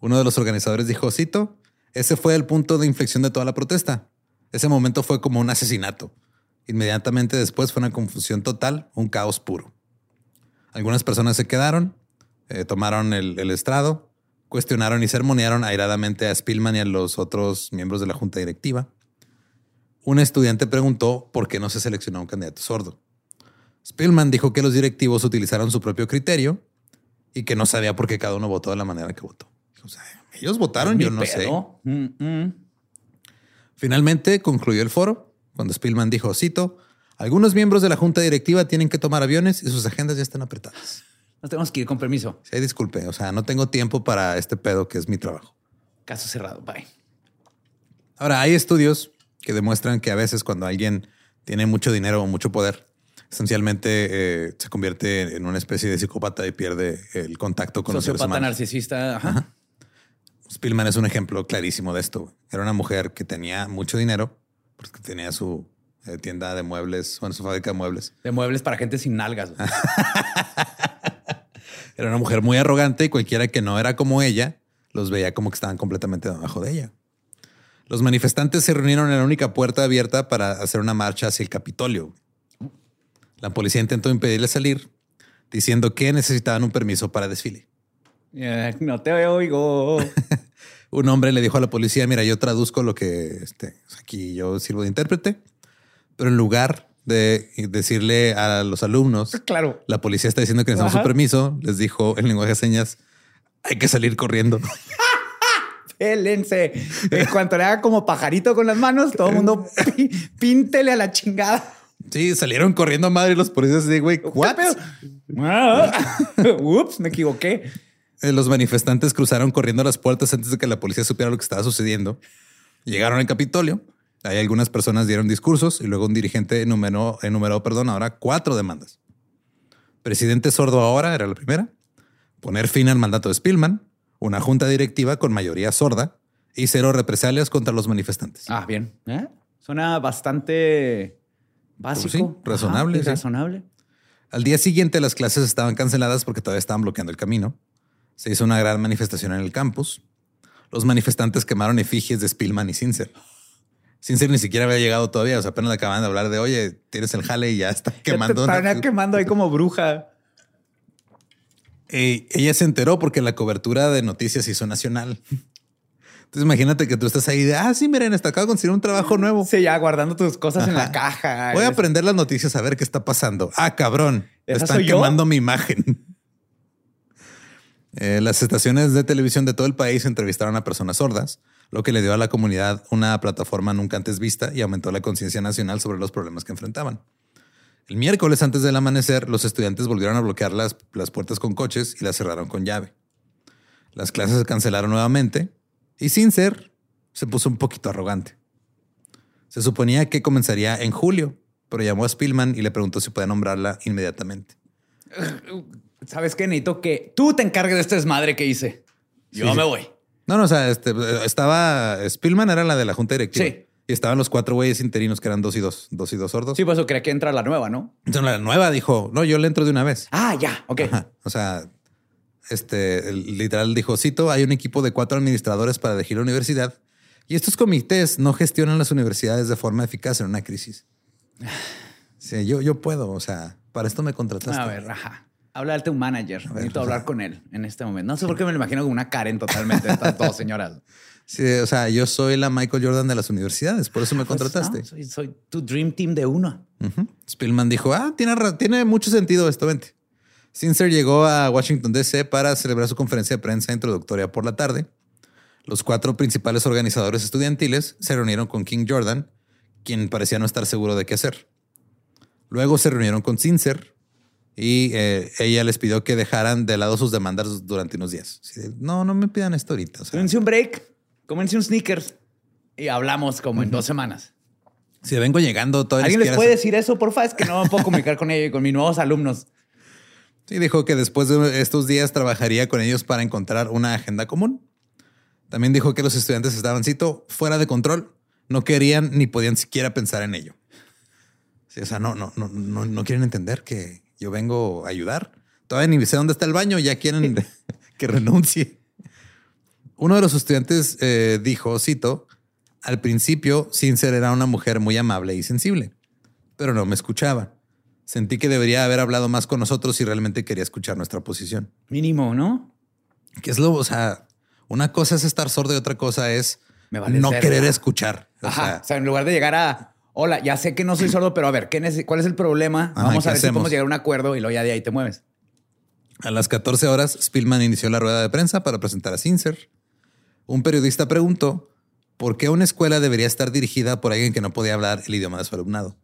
Uno de los organizadores dijo, cito, ese fue el punto de inflexión de toda la protesta. Ese momento fue como un asesinato. Inmediatamente después fue una confusión total, un caos puro. Algunas personas se quedaron, eh, tomaron el, el estrado, cuestionaron y sermonearon airadamente a Spillman y a los otros miembros de la junta directiva. Un estudiante preguntó por qué no se seleccionó un candidato sordo. Spillman dijo que los directivos utilizaron su propio criterio y que no sabía por qué cada uno votó de la manera que votó. O sea, ellos votaron, yo no sé. Mm, mm. Finalmente concluyó el foro cuando Spillman dijo, cito, algunos miembros de la junta directiva tienen que tomar aviones y sus agendas ya están apretadas. Nos tenemos que ir con permiso. Sí, disculpe, o sea, no tengo tiempo para este pedo que es mi trabajo. Caso cerrado. Bye. Ahora, hay estudios que demuestran que a veces cuando alguien tiene mucho dinero o mucho poder, esencialmente eh, se convierte en una especie de psicópata y pierde el contacto con los seres Sociópata humanos. narcisista. Ajá. Spillman es un ejemplo clarísimo de esto. Era una mujer que tenía mucho dinero porque tenía su eh, tienda de muebles, bueno, su fábrica de muebles. De muebles para gente sin nalgas. Era una mujer muy arrogante y cualquiera que no era como ella los veía como que estaban completamente debajo de ella. Los manifestantes se reunieron en la única puerta abierta para hacer una marcha hacia el Capitolio. La policía intentó impedirle salir, diciendo que necesitaban un permiso para desfile. Eh, no te oigo. Un hombre le dijo a la policía, mira, yo traduzco lo que este, aquí yo sirvo de intérprete, pero en lugar de decirle a los alumnos, claro. la policía está diciendo que necesitamos Ajá. su permiso, les dijo en lenguaje de señas, hay que salir corriendo. Pélense. En cuanto le haga como pajarito con las manos, todo el mundo píntele a la chingada. Sí, salieron corriendo a madre los policías de güey, ¿what? Ah. Ups, me equivoqué. Eh, Los manifestantes cruzaron corriendo las puertas antes de que la policía supiera lo que estaba sucediendo. Llegaron al Capitolio. Ahí algunas personas dieron discursos y luego un dirigente enumeró, enumeró perdón, ahora cuatro demandas. Presidente sordo ahora era la primera. Poner fin al mandato de Spillman. Una junta directiva con mayoría sorda y cero represalias contra los manifestantes. Ah, bien. ¿Eh? Suena bastante básico. Pues sí, razonable, sí. razonable. Al día siguiente las clases estaban canceladas porque todavía estaban bloqueando el camino. Se hizo una gran manifestación en el campus. Los manifestantes quemaron efigies de Spillman y Sincer. Sincer ni siquiera había llegado todavía. O sea, apenas le acaban de hablar de, oye, tienes el jale y ya está quemando. Está una- quemando ahí como bruja. Eh, ella se enteró porque la cobertura de noticias hizo nacional. Entonces imagínate que tú estás ahí de, ah, sí, miren, hasta acabo de conseguir un trabajo nuevo. Sí, ya guardando tus cosas en la caja. Voy a aprender las noticias a ver qué está pasando. Ah, cabrón. ¿Esa Están yo? quemando mi imagen. Eh, las estaciones de televisión de todo el país entrevistaron a personas sordas, lo que le dio a la comunidad una plataforma nunca antes vista y aumentó la conciencia nacional sobre los problemas que enfrentaban. El miércoles antes del amanecer, los estudiantes volvieron a bloquear las, las puertas con coches y las cerraron con llave. Las clases se cancelaron nuevamente y sin ser, se puso un poquito arrogante. Se suponía que comenzaría en julio, pero llamó a Spillman y le preguntó si podía nombrarla inmediatamente. ¿Sabes qué? Necesito que tú te encargues de este desmadre que hice. Yo Sí, me sí. voy. No, no, o sea, este, estaba Spillman era la de la junta directiva. Sí. Y estaban los cuatro güeyes interinos que eran dos y dos, dos y dos sordos. Sí, por eso cree que entra la nueva, ¿no? Entonces la nueva dijo, no, yo le entro de una vez. Ah, ya, ok. Ajá. O sea, este literal dijo, cito, hay un equipo de cuatro administradores para elegir la universidad y estos comités no gestionan las universidades de forma eficaz en una crisis. Sí, yo, yo puedo, o sea, para esto me contrataste. A ver, ajá. Háblate a un manager. Necesito hablar con él en este momento. No sé por qué me lo imagino como una Karen totalmente. Estas dos señoras. Sí, o sea, yo soy la Michael Jordan de las universidades, por eso me Pues, contrataste. no, soy, soy tu dream team de uno. Ujú. Spillman dijo, ah, tiene, tiene mucho sentido esto, vente. Sincer llegó a Washington, D.C. para celebrar su conferencia de prensa introductoria por la tarde. Los cuatro principales organizadores estudiantiles se reunieron con King Jordan, quien parecía no estar seguro de qué hacer. Luego se reunieron con Sincer y eh, ella les pidió que dejaran de lado sus demandas durante unos días. De, no, no me pidan esto ahorita. O sea, un break, cómense un sneakers y hablamos como en dos semanas. si vengo llegando, todavía ¿Alguien les puede decir eso, porfa? Es que no me puedo comunicar con ellos y con mis nuevos alumnos. Sí, dijo que después de estos días trabajaría con ellos para encontrar una agenda común. También dijo que los estudiantes estaban, cito, fuera de control. No querían ni podían siquiera pensar en ello. Sí, o sea, no, no, no, no, no quieren entender que yo vengo a ayudar. Todavía ni sé dónde está el baño, ya quieren que renuncie. Uno de los estudiantes eh, dijo, cito, al principio Sincer era una mujer muy amable y sensible, pero no me escuchaba. Sentí que debería haber hablado más con nosotros si realmente quería escuchar nuestra posición. Mínimo, ¿no? Que es lo, o sea, una cosa es estar sordo y otra cosa es Me vale no querer escuchar. O Ajá. sea, o sea, en lugar de llegar a, hola, ya sé que no soy sordo, pero a ver, ¿qué neces- ¿cuál es el problema? Ajá, Vamos ¿qué a ver si podemos llegar a un acuerdo y luego ya de ahí te mueves. a las 14 horas, Spillman inició la rueda de prensa para presentar a Sincer. Un periodista preguntó por qué una escuela debería estar dirigida por alguien que no podía hablar el idioma de su alumnado.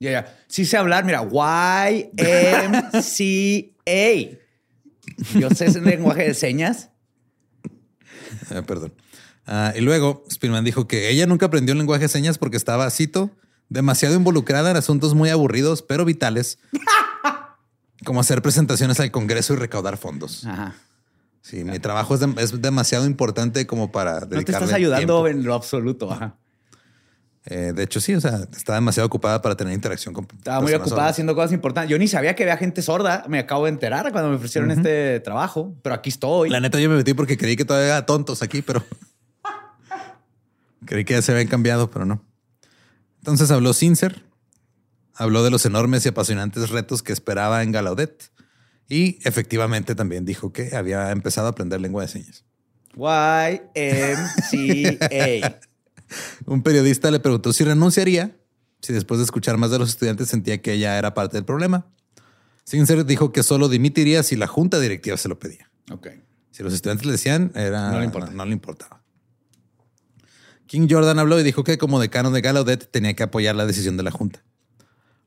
Ya, ya. Sí sé hablar, mira, Y-M-C-A. Yo sé ese lenguaje de señas. Ah, perdón. Ah, y luego Spillman dijo que ella nunca aprendió el lenguaje de señas porque estaba, cito, demasiado involucrada en asuntos muy aburridos, pero vitales, como hacer presentaciones al Congreso y recaudar fondos. Ajá. Sí, mi trabajo es, es demasiado importante como para No te estás ayudando tiempo. en lo absoluto. Ajá. Eh, de hecho, sí, o sea, está demasiado ocupada para tener interacción con Estaba muy ocupada sordas. haciendo cosas importantes. Yo ni sabía que había gente sorda. Me acabo de enterar cuando me ofrecieron este trabajo, pero aquí estoy. La neta, yo me metí porque creí que todavía había tontos aquí, pero creí que ya se habían cambiado, pero no. Entonces habló Sincer, habló de los enormes y apasionantes retos que esperaba en Gallaudet y efectivamente también dijo que había empezado a aprender lengua de señas. Y-M-C-A. Un periodista le preguntó si renunciaría si después de escuchar más de los estudiantes sentía que ella era parte del problema. Sincer dijo que solo dimitiría si la junta directiva se lo pedía. ok. Si los estudiantes le decían, era, No le importa. no le importaba. King Jordan habló y dijo que como decano de Gallaudet tenía que apoyar la decisión de la Junta.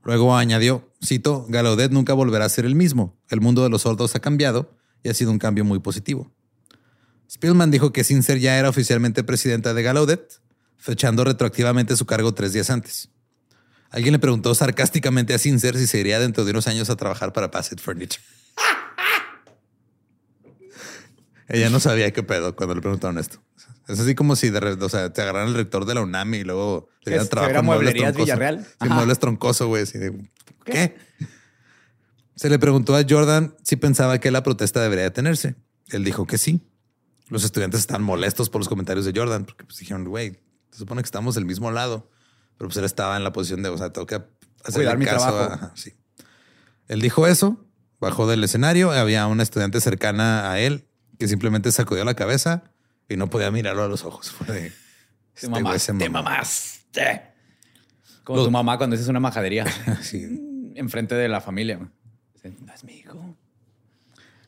Luego añadió, cito, Gallaudet nunca volverá a ser el mismo. El mundo de los sordos ha cambiado y ha sido un cambio muy positivo. Spillman dijo que Sincer ya era oficialmente presidenta de Gallaudet, fechando retroactivamente su cargo tres días antes. Alguien le preguntó sarcásticamente a Sincer si se iría dentro de unos años a trabajar para Bassett Furniture. Ella no sabía qué pedo cuando le preguntaron esto. Es así como si de re- o sea, te agarraran el rector de la UNAM y luego te dieran se trabajo fuera en muebles Mueblerías. Villarreal. Sí, muebles troncoso, güey. así de, ¿Qué? Se le preguntó a Jordan si pensaba que la protesta debería detenerse. Él dijo que sí. Los estudiantes están molestos por los comentarios de Jordan porque pues, dijeron, güey, se supone que estamos del mismo lado. Pero pues él estaba en la posición de, o sea, tengo que Cuidar mi caso trabajo. ajá, sí. Él dijo eso, bajó del escenario. Había una estudiante cercana a él que simplemente sacudió la cabeza y no podía mirarlo a los ojos. Fue de, Te "Este güey mamaste, se te mamó". mamaste. Como Los- tu mamá cuando dices una majadería Sí. enfrente de la familia. No es mi hijo.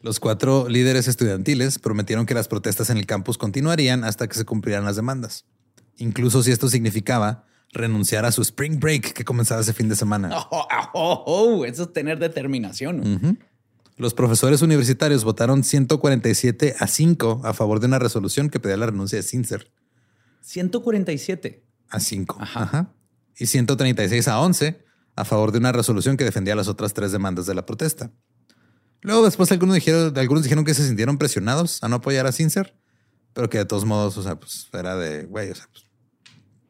Los cuatro líderes estudiantiles prometieron que las protestas en el campus continuarían hasta que se cumplieran las demandas, incluso si esto significaba renunciar a su spring break que comenzaba ese fin de semana. Oh, oh, oh, eso es tener determinación. Los profesores universitarios votaron 147 a 5 a favor de una resolución que pedía la renuncia de Sincer 147. a 5 Ajá. Ajá. y 136 a 11 a favor de una resolución que defendía las otras tres demandas de la protesta. Luego después algunos dijeron, algunos dijeron que se sintieron presionados a no apoyar a Sincer, pero que de todos modos, o sea, pues era de, güey, o sea, pues,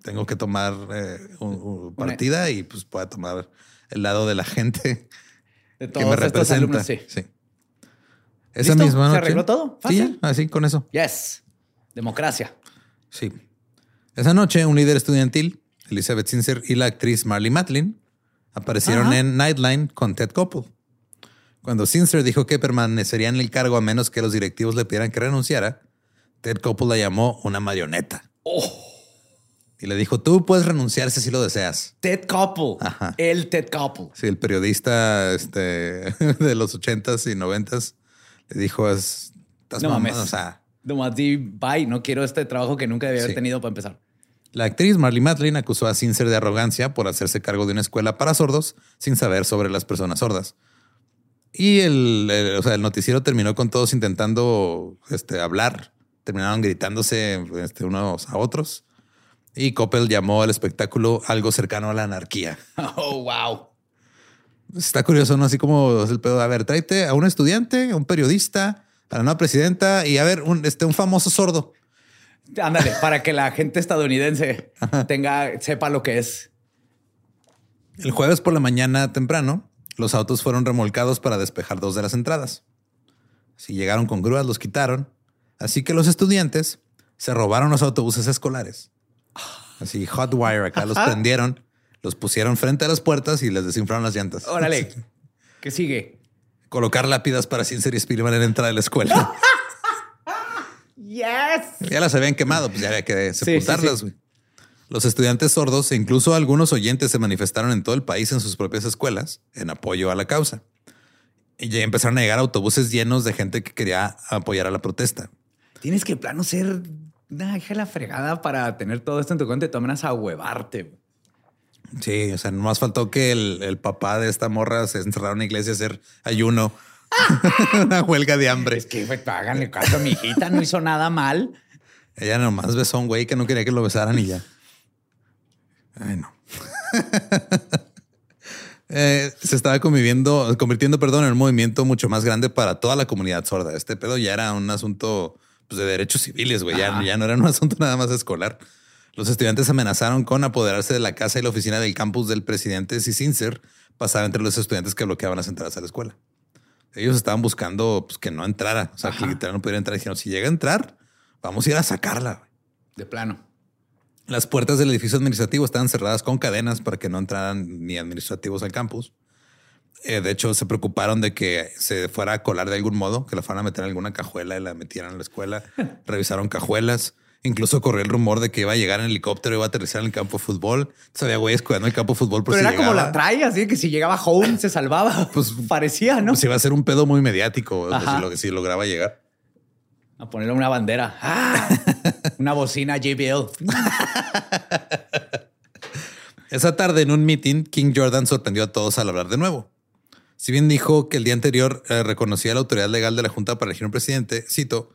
tengo que tomar eh, un- un partida y pues pueda tomar el lado de la gente De que todos me estos representa. alumnos, sí. Sí. Esa ¿Listo? misma ¿Se noche. arregló todo? Sí, Fácil. ya, así con eso. Yes. Democracia. Sí. Esa noche, un líder estudiantil, Elizabeth Sincer y la actriz Marley Matlin aparecieron Ajá. en Nightline con Ted Koppel. Cuando Sincer dijo que permanecería en el cargo a menos que los directivos le pidieran que renunciara, Ted Koppel la llamó una marioneta. Oh. Y le dijo, tú puedes renunciar si así lo deseas. Ted Koppel. Ajá. El Ted Koppel. Sí, el periodista este, de los ochentas y noventas le dijo, es, estás No mamando", mames. O sea, di, bye, no quiero este trabajo que nunca debía haber Sí. tenido para empezar. La actriz Marley Matlin acusó a Sincer de arrogancia por hacerse cargo de una escuela para sordos sin saber sobre las personas sordas. Y el, el- o sea, el noticiero terminó con todos intentando este, hablar. Terminaron gritándose este, unos a otros. Y Coppel llamó al espectáculo algo cercano a la anarquía. Oh, wow. Está curioso, ¿no? Así como es el pedo. A ver, tráete a un estudiante, a un periodista, a la nueva presidenta y a ver, un, este, un famoso sordo. Ándale, para que la gente estadounidense tenga, sepa lo que es. El jueves por la mañana temprano, los autos fueron remolcados para despejar dos de las entradas. Si llegaron con grúas, los quitaron. Así que los estudiantes se robaron los autobuses escolares. Así, hot wire acá, los prendieron, los pusieron frente a las puertas y les desinflaron las llantas. Órale. ¿Qué sigue? Colocar lápidas para Cincer y Spielman en la entrada de la escuela. Yes. ya las habían quemado, pues ya había que sí, sepultarlas. sí. Los estudiantes sordos e incluso algunos oyentes se manifestaron en todo el país en sus propias escuelas en apoyo a la causa. Y ya empezaron a llegar autobuses llenos de gente que quería apoyar a la protesta. Tienes que plano ser una hija la fregada para tener todo esto en tu cuenta y tomas a huevarte. Sí, o sea, nomás faltó que el, el papá de esta morra se encerrara en una iglesia a hacer ayuno. una huelga de hambre. Es que güey, háganle caso a mi hijita, no hizo nada mal. Ella nomás besó a un güey que no quería que lo besaran y ya. Ay, no. Eh, se estaba conviviendo, convirtiendo, perdón, en un movimiento mucho más grande para toda la comunidad sorda. Este pedo ya era un asunto pues, de derechos civiles, güey. Ya, ya no era un asunto nada más escolar. Los estudiantes amenazaron con apoderarse de la casa y la oficina del campus del presidente si Sincer pasaba entre los estudiantes que bloqueaban las entradas a la escuela. Ellos estaban buscando pues, que no entrara, o sea, que literal no pudiera entrar. Dijeron, si llega a entrar, vamos a ir a sacarla. De plano. Las puertas del edificio administrativo estaban cerradas con cadenas para que no entraran ni administrativos al campus. Eh, de hecho, se preocuparon de que se fuera a colar de algún modo, que la fueran a meter en alguna cajuela y la metieran en la escuela. Revisaron cajuelas. Incluso corrió el rumor de que iba a llegar en helicóptero y iba a aterrizar en el campo de fútbol. Entonces había güeyes cuidando el campo de fútbol por Pero si era como la trae, así que si llegaba home se salvaba. Pues parecía, ¿no? Pues iba a ser un pedo muy mediático lo- si lograba llegar. A ponerle una bandera. ¡Ah! una bocina JBL. Esa tarde en un meeting, King Jordan sorprendió a todos al hablar de nuevo. Si bien dijo que el día anterior eh, reconocía la autoridad legal de la Junta para elegir un presidente, cito,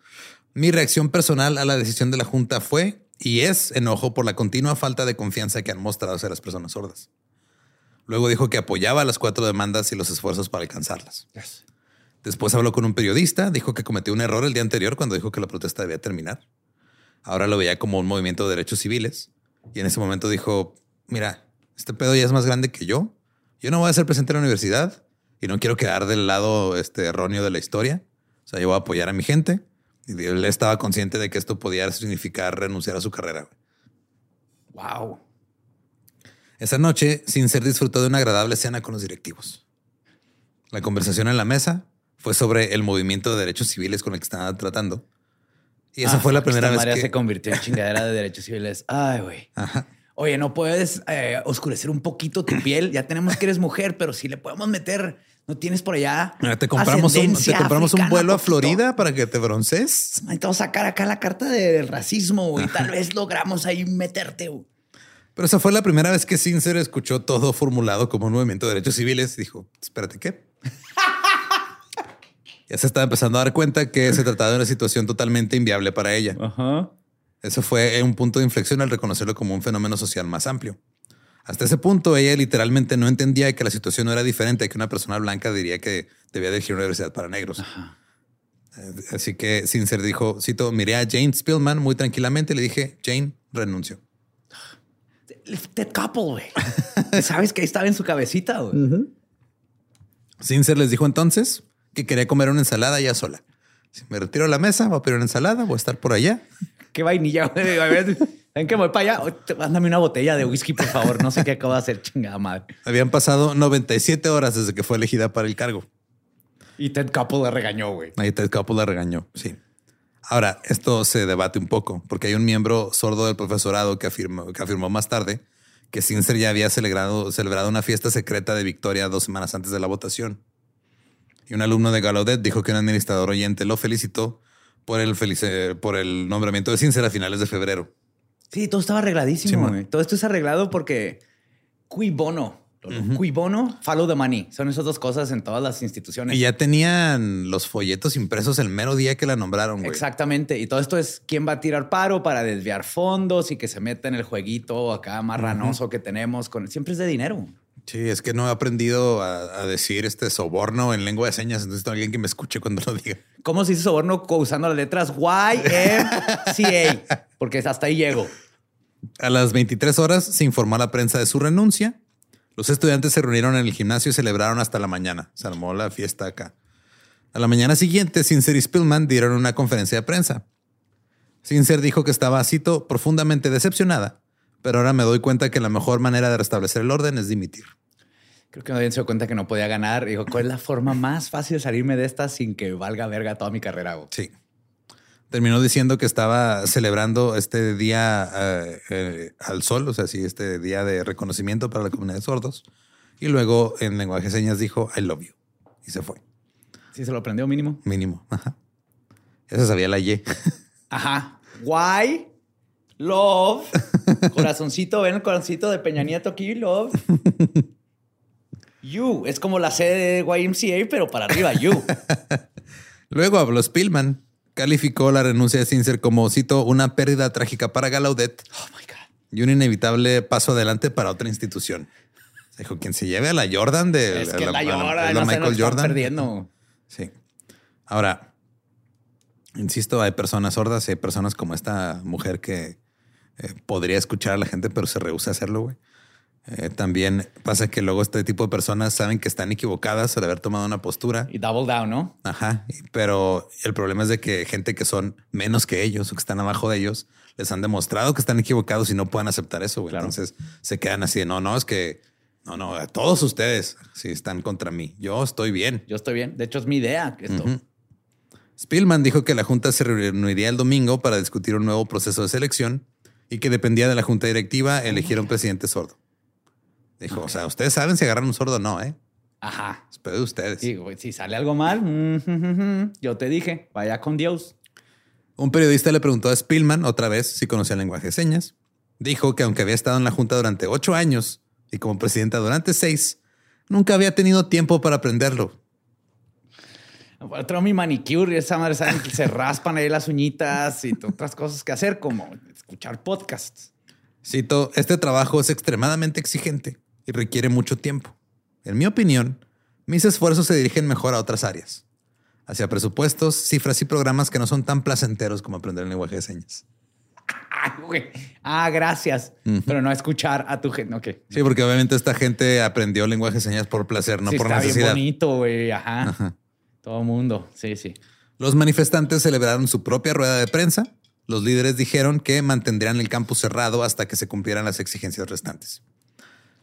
mi reacción personal a la decisión de la Junta fue y es enojo por la continua falta de confianza que han mostrado hacia las personas sordas. Luego dijo que apoyaba las cuatro demandas y los esfuerzos para alcanzarlas. Después habló con un periodista, dijo que cometió un error el día anterior cuando dijo que la protesta debía terminar. Ahora lo veía como un movimiento de derechos civiles. Y en ese momento dijo, mira, este pedo ya es más grande que yo. Yo no voy a ser presidente de la universidad y no quiero quedar del lado este, erróneo de la historia. O sea, yo voy a apoyar a mi gente. Y él estaba consciente de que esto podía significar renunciar a su carrera. Wow. Esa noche, Sincer disfrutó de una agradable cena con los directivos. La conversación en la mesa fue sobre el movimiento de derechos civiles con el que estaban tratando. Y esa Ah, fue la primera vez madre que... se convirtió en chingadera de derechos civiles. Ay, güey. Oye, no puedes eh, oscurecer un poquito tu piel. Ya tenemos que eres mujer, pero si le podemos meter, no tienes por allá. Mira, te compramos, un, te compramos un vuelo a. Florida para que te bronces. Necesitamos sacar acá la carta del racismo y tal vez logramos ahí meterte. Pero esa fue la primera vez que Sincer escuchó todo formulado como un movimiento de derechos civiles. Dijo, espérate, ¿qué? ya se estaba empezando a dar cuenta que se trataba de una situación totalmente inviable para ella. Ajá. Eso fue un punto de inflexión al reconocerlo como un fenómeno social más amplio. Hasta ese punto, ella literalmente no entendía que la situación no era diferente, que una persona blanca diría que debía de elegir una universidad para negros. Así que Sincer dijo, cito, miré a Jane Spillman muy tranquilamente y le dije, Jane, renuncio. Ted Couple, güey. Sabes que ahí estaba en su cabecita, güey. Sincer les dijo entonces que quería comer una ensalada ya sola. Si me retiro a la mesa, voy a pedir una ensalada, voy a estar por allá. Qué vainilla, güey. ¿En qué voy para allá? Mándame una botella de whisky, por favor. No sé qué acabo de hacer, chingada madre. Habían pasado 97 horas desde que fue elegida para el cargo. Y Ted Couple la regañó, güey. Ahí Ted Couple la regañó, sí. Ahora, esto se debate un poco, porque hay un miembro sordo del profesorado que afirmó, que afirmó más tarde que Sincer ya había celebrado, celebrado una fiesta secreta de victoria dos semanas antes de la votación. Y un alumno de Gallaudet dijo que un administrador oyente lo felicitó por el, felice- por el nombramiento de Sincer a finales de febrero. Sí, todo estaba arregladísimo. Todo esto es arreglado porque cui bono. Cui bono, follow the money. Son esas dos cosas en todas las instituciones. Y ya tenían los folletos impresos el mero día que la nombraron, güey. Exactamente. Y todo esto es quién va a tirar paro para desviar fondos y que se meta en el jueguito acá marranoso que tenemos. Con... Siempre es de dinero. Sí, es que no he aprendido a, a decir este soborno en lengua de señas. Entonces, a alguien que me escuche cuando lo diga. ¿Cómo se dice soborno usando las letras YMCA? Porque hasta ahí llego. A las 23 horas se informó a la prensa de su renuncia. Los estudiantes se reunieron en el gimnasio y celebraron hasta la mañana. Se armó la fiesta acá. A la mañana siguiente, Sincer y Spillman dieron una conferencia de prensa. Sincer dijo que estaba, cito, profundamente decepcionada, pero ahora me doy cuenta que la mejor manera de restablecer el orden es dimitir. Creo que nadie se dio cuenta que no podía ganar. Dijo, ¿cuál es la forma más fácil de salirme de esta sin que valga verga toda mi carrera? Sí. Terminó diciendo que estaba celebrando este día eh, eh, al sol, o sea, sí, este día de reconocimiento para la comunidad de sordos. Y luego en lenguaje de señas dijo, I love you. Y se fue. Sí, se lo aprendió mínimo. Mínimo. Ajá. Ya se sabía la Y. Ajá. Why? Love. Corazoncito, ven el corazoncito de Peña Nieto aquí, love. You. Es como la C de YMCA, pero para arriba, you. Luego habló Spillman. Calificó la renuncia de Sincer como, cito, una pérdida trágica para Gallaudet Oh my God. y un inevitable paso adelante para otra institución. Dijo, quien se lleve a la Jordan de Es que la, no Michael Jordan. perdiendo. Sí. Ahora, insisto, hay personas sordas y hay personas como esta mujer que eh, podría escuchar a la gente, pero se rehúsa a hacerlo, güey. Eh, también pasa que luego este tipo de personas saben que están equivocadas al haber tomado una postura. Y double down, ¿no? Ajá. Pero el problema es de que gente que son menos que ellos o que están abajo de ellos les han demostrado que están equivocados y no pueden aceptar eso. güey. Claro. Entonces se quedan así de no, no, es que no, no, todos ustedes sí están contra mí. Yo estoy bien. Yo estoy bien. De hecho, es mi idea. Esto. Ujú. Spillman dijo que la junta se reuniría el domingo para discutir un nuevo proceso de selección y que dependía de la junta directiva elegir a un presidente sordo. Dijo, o sea, ustedes saben si agarran un sordo o no, ¿eh? Ajá. Espero de ustedes. Sí, güey, si sale algo mal, mm, mm, mm, yo te dije, vaya con Dios. Un periodista le preguntó a Spillman otra vez si conocía el lenguaje de señas. Dijo que aunque había estado en la junta durante ocho años y como presidenta durante seis, nunca había tenido tiempo para aprenderlo. Otro mi manicure y esa madre saben que se raspan ahí las uñitas y otras cosas que hacer, como escuchar podcasts. Cito, este trabajo es extremadamente exigente y requiere mucho tiempo. En mi opinión, mis esfuerzos se dirigen mejor a otras áreas, hacia presupuestos, cifras y programas que no son tan placenteros como aprender el lenguaje de señas. Ah. Ah, gracias. Pero no escuchar a tu gente. Sí, porque obviamente esta gente aprendió lenguaje de señas por placer, no Sí, por está bien necesidad. bonito, güey. Ajá. Todo mundo. Sí, sí. Los manifestantes celebraron su propia rueda de prensa. Los líderes dijeron que mantendrían el campus cerrado hasta que se cumplieran las exigencias restantes.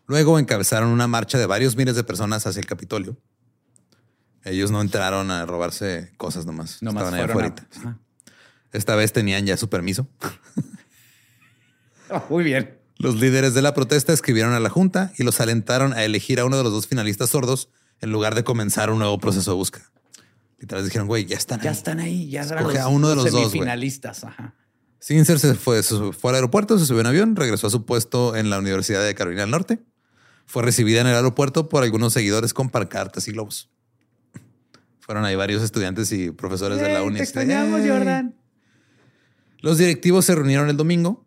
Luego encabezaron una marcha de varios miles de personas hacia el Capitolio. Ellos no entraron a robarse cosas nomás. Nomás Estaban ahí fueron a- afuera. Ajá. Esta vez tenían ya su permiso. Oh, muy bien. Los líderes de la protesta escribieron a la Junta y los alentaron a elegir a uno de los dos finalistas sordos en lugar de comenzar un nuevo proceso de búsqueda. Literal dijeron, güey, ya están Ya ahí. están ahí. Ya eran a uno de los dos, semifinalistas. Ajá. Sincer se fue, se fue al aeropuerto, se subió en avión, regresó a su puesto en la Universidad de Carolina del Norte. Fue recibida en el aeropuerto por algunos seguidores con pancartas y globos. Fueron ahí varios estudiantes y profesores de la Ey, uni. Te extrañamos. Jordan. Los directivos se reunieron el domingo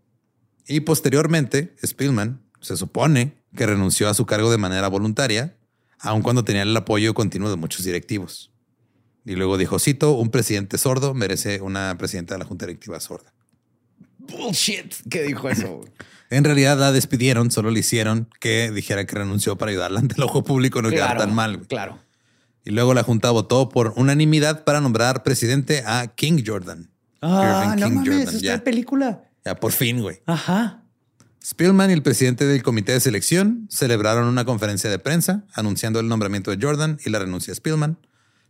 y posteriormente Spillman se supone que renunció a su cargo de manera voluntaria, aun cuando tenía el apoyo continuo de muchos directivos. Y luego dijo, cito, un presidente sordo merece una presidenta de la junta directiva sorda. Bullshit. ¿Qué dijo eso? En realidad la despidieron, solo le hicieron que dijera que renunció para ayudarla ante el ojo público no quedar tan mal. Claro. Y luego la junta votó por unanimidad para nombrar presidente a King Jordan. Ah, Irving no King mames, Jordan, está ya. película. Ya por fin, güey. Ajá. Spillman y el presidente del comité de selección celebraron una conferencia de prensa anunciando el nombramiento de Jordan y la renuncia de Spillman.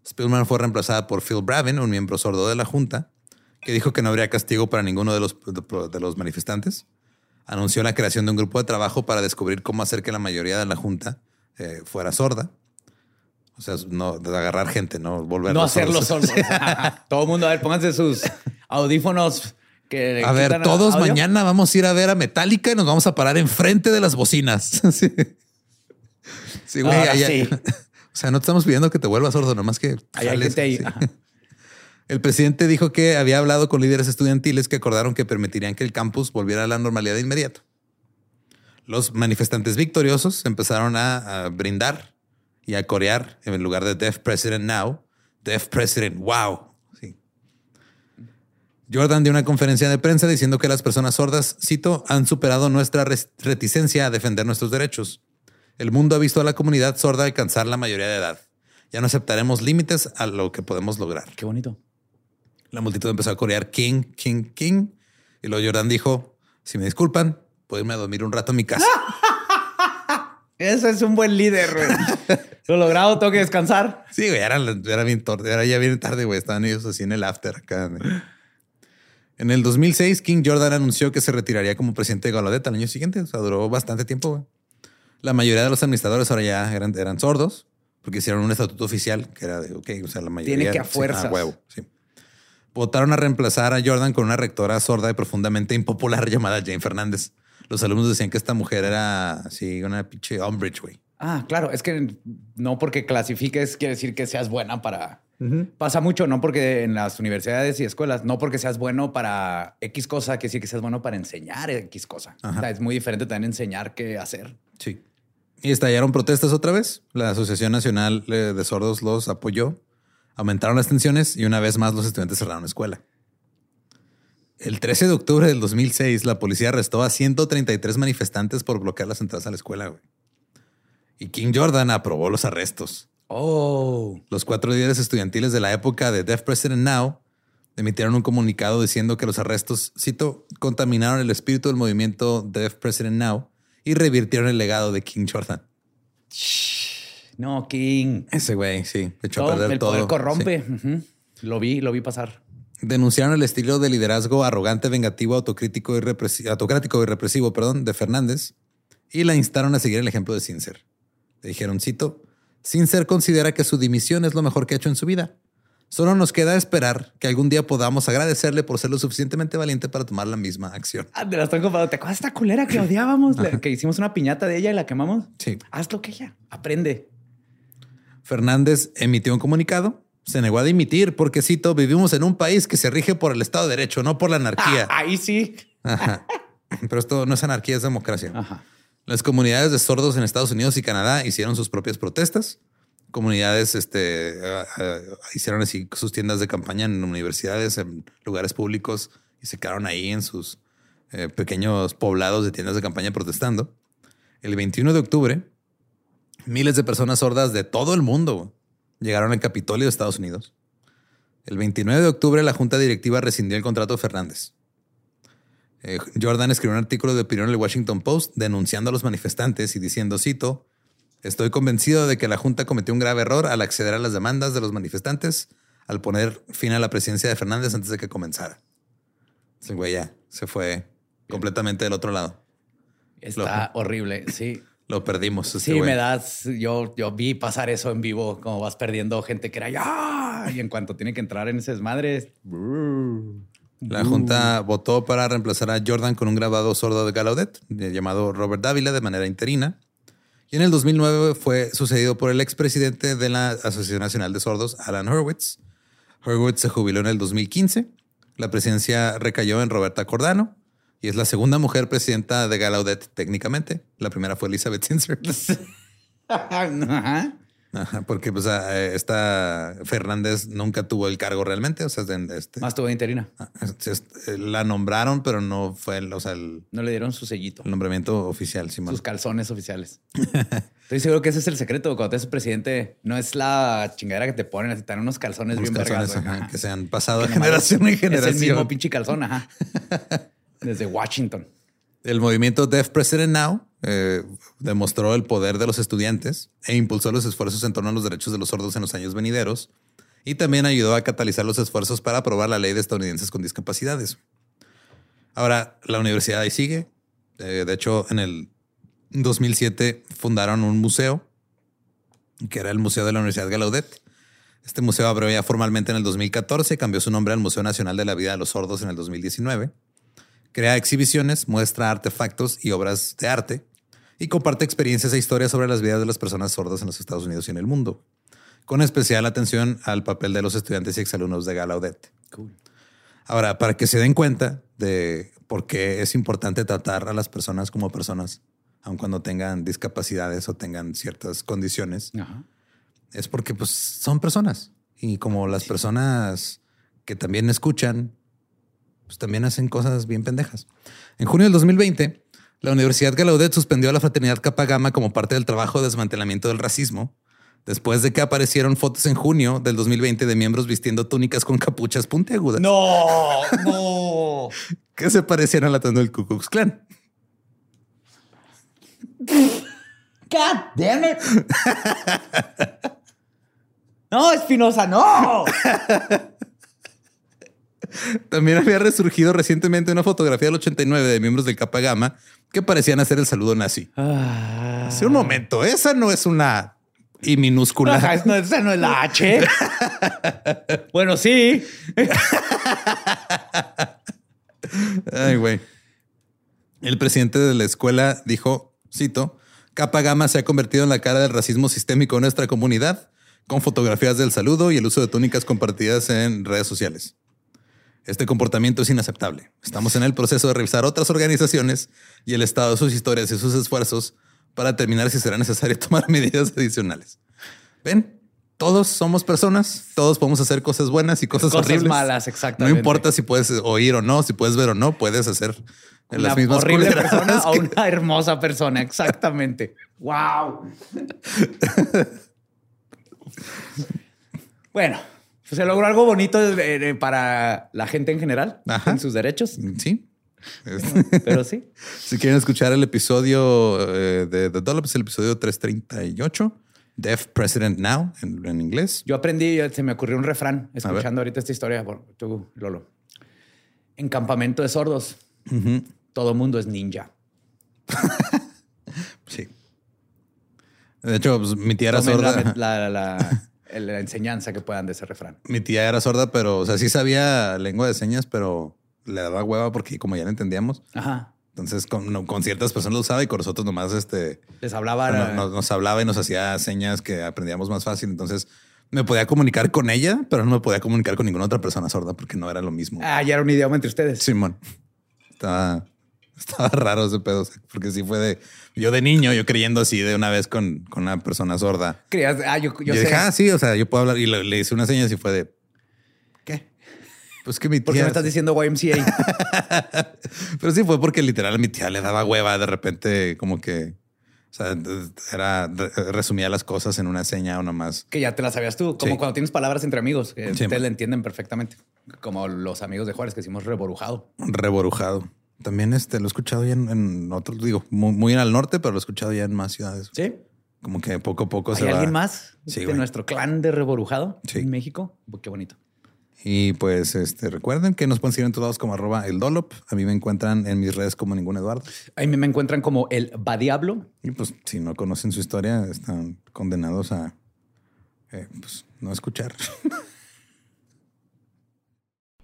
Spillman fue reemplazada por Phil Bravin, un miembro sordo de la junta, que dijo que no habría castigo para ninguno de los, de los manifestantes. Anunció la creación de un grupo de trabajo para descubrir cómo hacer que la mayoría de la junta eh, fuera sorda. O sea, no de agarrar gente, no volverlos No hacerlo sordos. Todo el mundo, a ver, pónganse sus audífonos. Que A ver, todos audio. mañana vamos a ir a ver a Metallica y nos vamos a parar enfrente de las bocinas. sí, Sí, güey. Ahora allá- sí. O sea, no te estamos pidiendo que te vuelvas sordo, nomás que Hay jales, gente ahí. sí. Ajá. El presidente dijo que había hablado con líderes estudiantiles que acordaron que permitirían que el campus volviera a la normalidad de inmediato. Los manifestantes victoriosos empezaron a, a brindar y a corear en lugar de Deaf President Now, Deaf President Wow. Sí. Jordan dio una conferencia de prensa diciendo que las personas sordas, cito, han superado nuestra reticencia a defender nuestros derechos. El mundo ha visto a la comunidad sorda alcanzar la mayoría de edad. Ya no aceptaremos límites a lo que podemos lograr. Qué bonito. La multitud empezó a corear King, King, King. Y luego Jordan dijo, si me disculpan, puedo irme a dormir un rato a mi casa. Eso es un buen líder, güey. Lo logrado, tengo que descansar. Sí, güey, era, era bien tarde, era ya bien tarde, güey. Estaban ellos así en el after acá. güey. En el 2006, King Jordan anunció que se retiraría como presidente de Gallaudet al año siguiente. O sea, duró bastante tiempo, güey. La mayoría de los administradores ahora ya eran, eran sordos porque hicieron un estatuto oficial que era de, ok, o sea, la mayoría... Tiene que a sí, fuerzas. huevo, sí. Votaron a reemplazar a Jordan con una rectora sorda y profundamente impopular llamada Jane Fernández. Los alumnos decían que esta mujer era así, una pinche Umbridge, güey. Ah, claro. Es que no porque clasifiques quiere decir que seas buena para. Pasa mucho, no porque en las universidades y escuelas, no porque seas bueno para X cosa, quiere decir que seas bueno para enseñar X cosa. Ajá. O sea, es muy diferente también enseñar que hacer. Sí. Y estallaron protestas otra vez. La Asociación Nacional eh, de Sordos los apoyó. Aumentaron las tensiones y una vez más los estudiantes cerraron la escuela. El 13 de octubre del 2006, la policía arrestó a 133 manifestantes por bloquear las entradas a la escuela. güey. Y King Jordan aprobó los arrestos. Oh. Los cuatro líderes estudiantiles de la época de Deaf President Now emitieron un comunicado diciendo que los arrestos, cito, contaminaron el espíritu del movimiento Deaf President Now y revirtieron el legado de King Jordan. No, King. Ese güey, sí, Todo, perder el todo. poder corrompe. Sí. Lo vi, lo vi pasar. Denunciaron el estilo de liderazgo arrogante, vengativo, autocrítico y autocrático y represivo, perdón, de Fernández y la instaron a seguir el ejemplo de Sincer. Le dijeron, cito, Sincer considera que su dimisión es lo mejor que ha hecho en su vida. Solo nos queda esperar que algún día podamos agradecerle por ser lo suficientemente valiente para tomar la misma acción. Ah, te la están comparando. ¿Te acuerdas de esta culera que odiábamos? La- que hicimos una piñata de ella y la quemamos. Sí. Haz lo que ella. Aprende. Fernández emitió un comunicado. Se negó a dimitir porque, cito, vivimos en un país que se rige por el Estado de Derecho, no por la anarquía. Ah, ahí sí. Ajá. Pero esto no es anarquía, es democracia. Ajá. Las comunidades de sordos en Estados Unidos y Canadá hicieron sus propias protestas. Comunidades este, eh, eh, hicieron así sus tiendas de campaña en universidades, en lugares públicos y se quedaron ahí en sus eh, pequeños poblados de tiendas de campaña protestando. El 21 de octubre, miles de personas sordas de todo el mundo llegaron al Capitolio de Estados Unidos. El 29 de octubre, la junta directiva rescindió el contrato de Fernández. Jordan escribió un artículo de opinión en el Washington Post denunciando a los manifestantes y diciendo, cito, estoy convencido de que la Junta cometió un grave error al acceder a las demandas de los manifestantes al poner fin a la presidencia de Fernández antes de que comenzara. Ese güey ya se fue completamente del otro lado. Está horrible. Sí. Lo perdimos. este Sí, güey. me das. Yo, yo vi pasar eso en vivo, como vas perdiendo gente que era ya. Y en cuanto tiene que entrar en ese desmadre. La Junta votó para reemplazar a Jordan con un grabado sordo de Gallaudet eh, llamado Robert Dávila de manera interina. Y en el 2009 fue sucedido por el expresidente de la Asociación Nacional de Sordos, Alan Hurwitz. Hurwitz se jubiló en el 2015. La presidencia recayó en Roberta Cordano y es la segunda mujer presidenta de Gallaudet técnicamente. La primera fue Elizabeth Sinzer. Ajá. Ajá, porque pues a- eh, esta Fernández nunca tuvo el cargo realmente. O sea, este, Más tuvo interina. ah, eh, la nombraron, pero no fue el, o sea, el, No le dieron su sellito, el nombramiento oficial, Simón. sus calzones oficiales. Estoy seguro que ese es el secreto. Cuando te haces presidente, no es la chingadera que te ponen, así te dan unos calzones Unos bien vergas, calzones, güey. ajá, que se han pasado de generación en Es el mismo generación. pinche calzón, ajá. Desde Washington. El movimiento Deaf President Now eh, demostró el poder de los estudiantes e impulsó los esfuerzos en torno a los derechos de los sordos en los años venideros y también ayudó a catalizar los esfuerzos para aprobar la ley de estadounidenses con discapacidades. Ahora, la universidad ahí sigue. Eh, de hecho, en el 2007 fundaron un museo que era el Museo de la Universidad Gallaudet. Este museo abrió ya formalmente en el 2014 y cambió su nombre al Museo Nacional de la Vida de los Sordos en el 2019 crea exhibiciones, muestra artefactos y obras de arte y comparte experiencias e historias sobre las vidas de las personas sordas en los Estados Unidos y en el mundo, con especial atención al papel de los estudiantes y exalumnos de Gallaudet. Ahora, para que se den cuenta de por qué es importante tratar a las personas como personas, aun cuando tengan discapacidades o tengan ciertas condiciones, Ajá. es porque pues son personas y como las personas que también escuchan, pues también hacen cosas bien pendejas. En junio del 2020, la Universidad Gallaudet suspendió a la fraternidad Kappa Gamma como parte del trabajo de desmantelamiento del racismo, después de que aparecieron fotos en junio del 2020 de miembros vistiendo túnicas con capuchas puntiagudas No, no. que se parecían al atuendo del Ku Klux Klan. God damn it. No, Espinosa, no. También había resurgido recientemente una fotografía del 89 de miembros del Kappa Gamma que parecían hacer el saludo nazi. Ah. Hace un momento, esa no es una I minúscula. Ajá, es- no, esa no es la H. bueno, sí. Ay, güey. El presidente de la escuela dijo, cito, Kappa Gamma se ha convertido en la cara del racismo sistémico en nuestra comunidad, con fotografías del saludo y el uso de túnicas compartidas en redes sociales. Este comportamiento es inaceptable. Estamos en el proceso de revisar otras organizaciones y el estado de sus historias y sus esfuerzos para determinar si será necesario tomar medidas adicionales. ¿Ven? Todos somos personas, todos podemos hacer cosas buenas y cosas, Cosas horribles. malas, exactamente. No importa si puedes oír o no, si puedes ver o no, puedes hacer Una las mismas horrible persona a que- una hermosa persona. Exactamente. Wow. bueno, se logró algo bonito eh, eh, para la gente en general, Ajá. en sus derechos. Sí. Pero sí. si quieren escuchar el episodio eh, de The Dollop, es el episodio 338, Deaf President Now, en, en inglés. Yo aprendí, se me ocurrió un refrán escuchando ahorita esta historia. Bueno, tú, Lolo. En campamento de sordos, todo mundo es ninja. Sí. De hecho, pues, mi tía era Tomen sorda. La, la- la enseñanza que puedan de ese refrán. Mi tía era sorda, pero, o sea, sí sabía lengua de señas, pero le daba hueva porque como ya la entendíamos, Ajá. entonces con, no- con ciertas personas lo usaba y con nosotros nomás este, Les hablaba. no- nos, nos hablaba y nos hacía señas que aprendíamos más fácil. Entonces me podía comunicar con ella, pero no me podía comunicar con ninguna otra persona sorda porque no era lo mismo. Ah, ya era un idioma entre ustedes. Simón. Estaba, estaba raro ese pedo, porque sí fue de yo de niño, yo creyendo así de una vez con, con una persona sorda. Creías, ah, yo, yo Yo, sé. dije, ah, sí, o sea, yo puedo hablar y le, le hice una seña y fue de ¿qué? Pues que mi ¿Por qué tía. me estás diciendo YMCA? Pero sí fue porque literal a mi tía le daba hueva de repente, como que, o sea, era re- resumía las cosas en una seña o nomás. que ya te la sabías tú. Como Sí. cuando tienes palabras entre amigos, que Sí, ustedes le entienden perfectamente. Como los amigos de Juárez que decimos reborujado. Reborujado. También este lo he escuchado ya en, en otros, digo, muy, muy en al norte, pero lo he escuchado ya en más ciudades. Sí. Como que poco a poco ¿Hay se va. alguien más Sí, de güey. nuestro clan de reborujado Sí. en México? Qué bonito. Y pues este recuerden que nos pueden seguir en todos lados como arroba el Dolop. A mí me encuentran en mis redes como ningún Eduardo. Ahí me me encuentran como el Badiablo. Y pues si no conocen su historia, están condenados a eh, pues, no escuchar.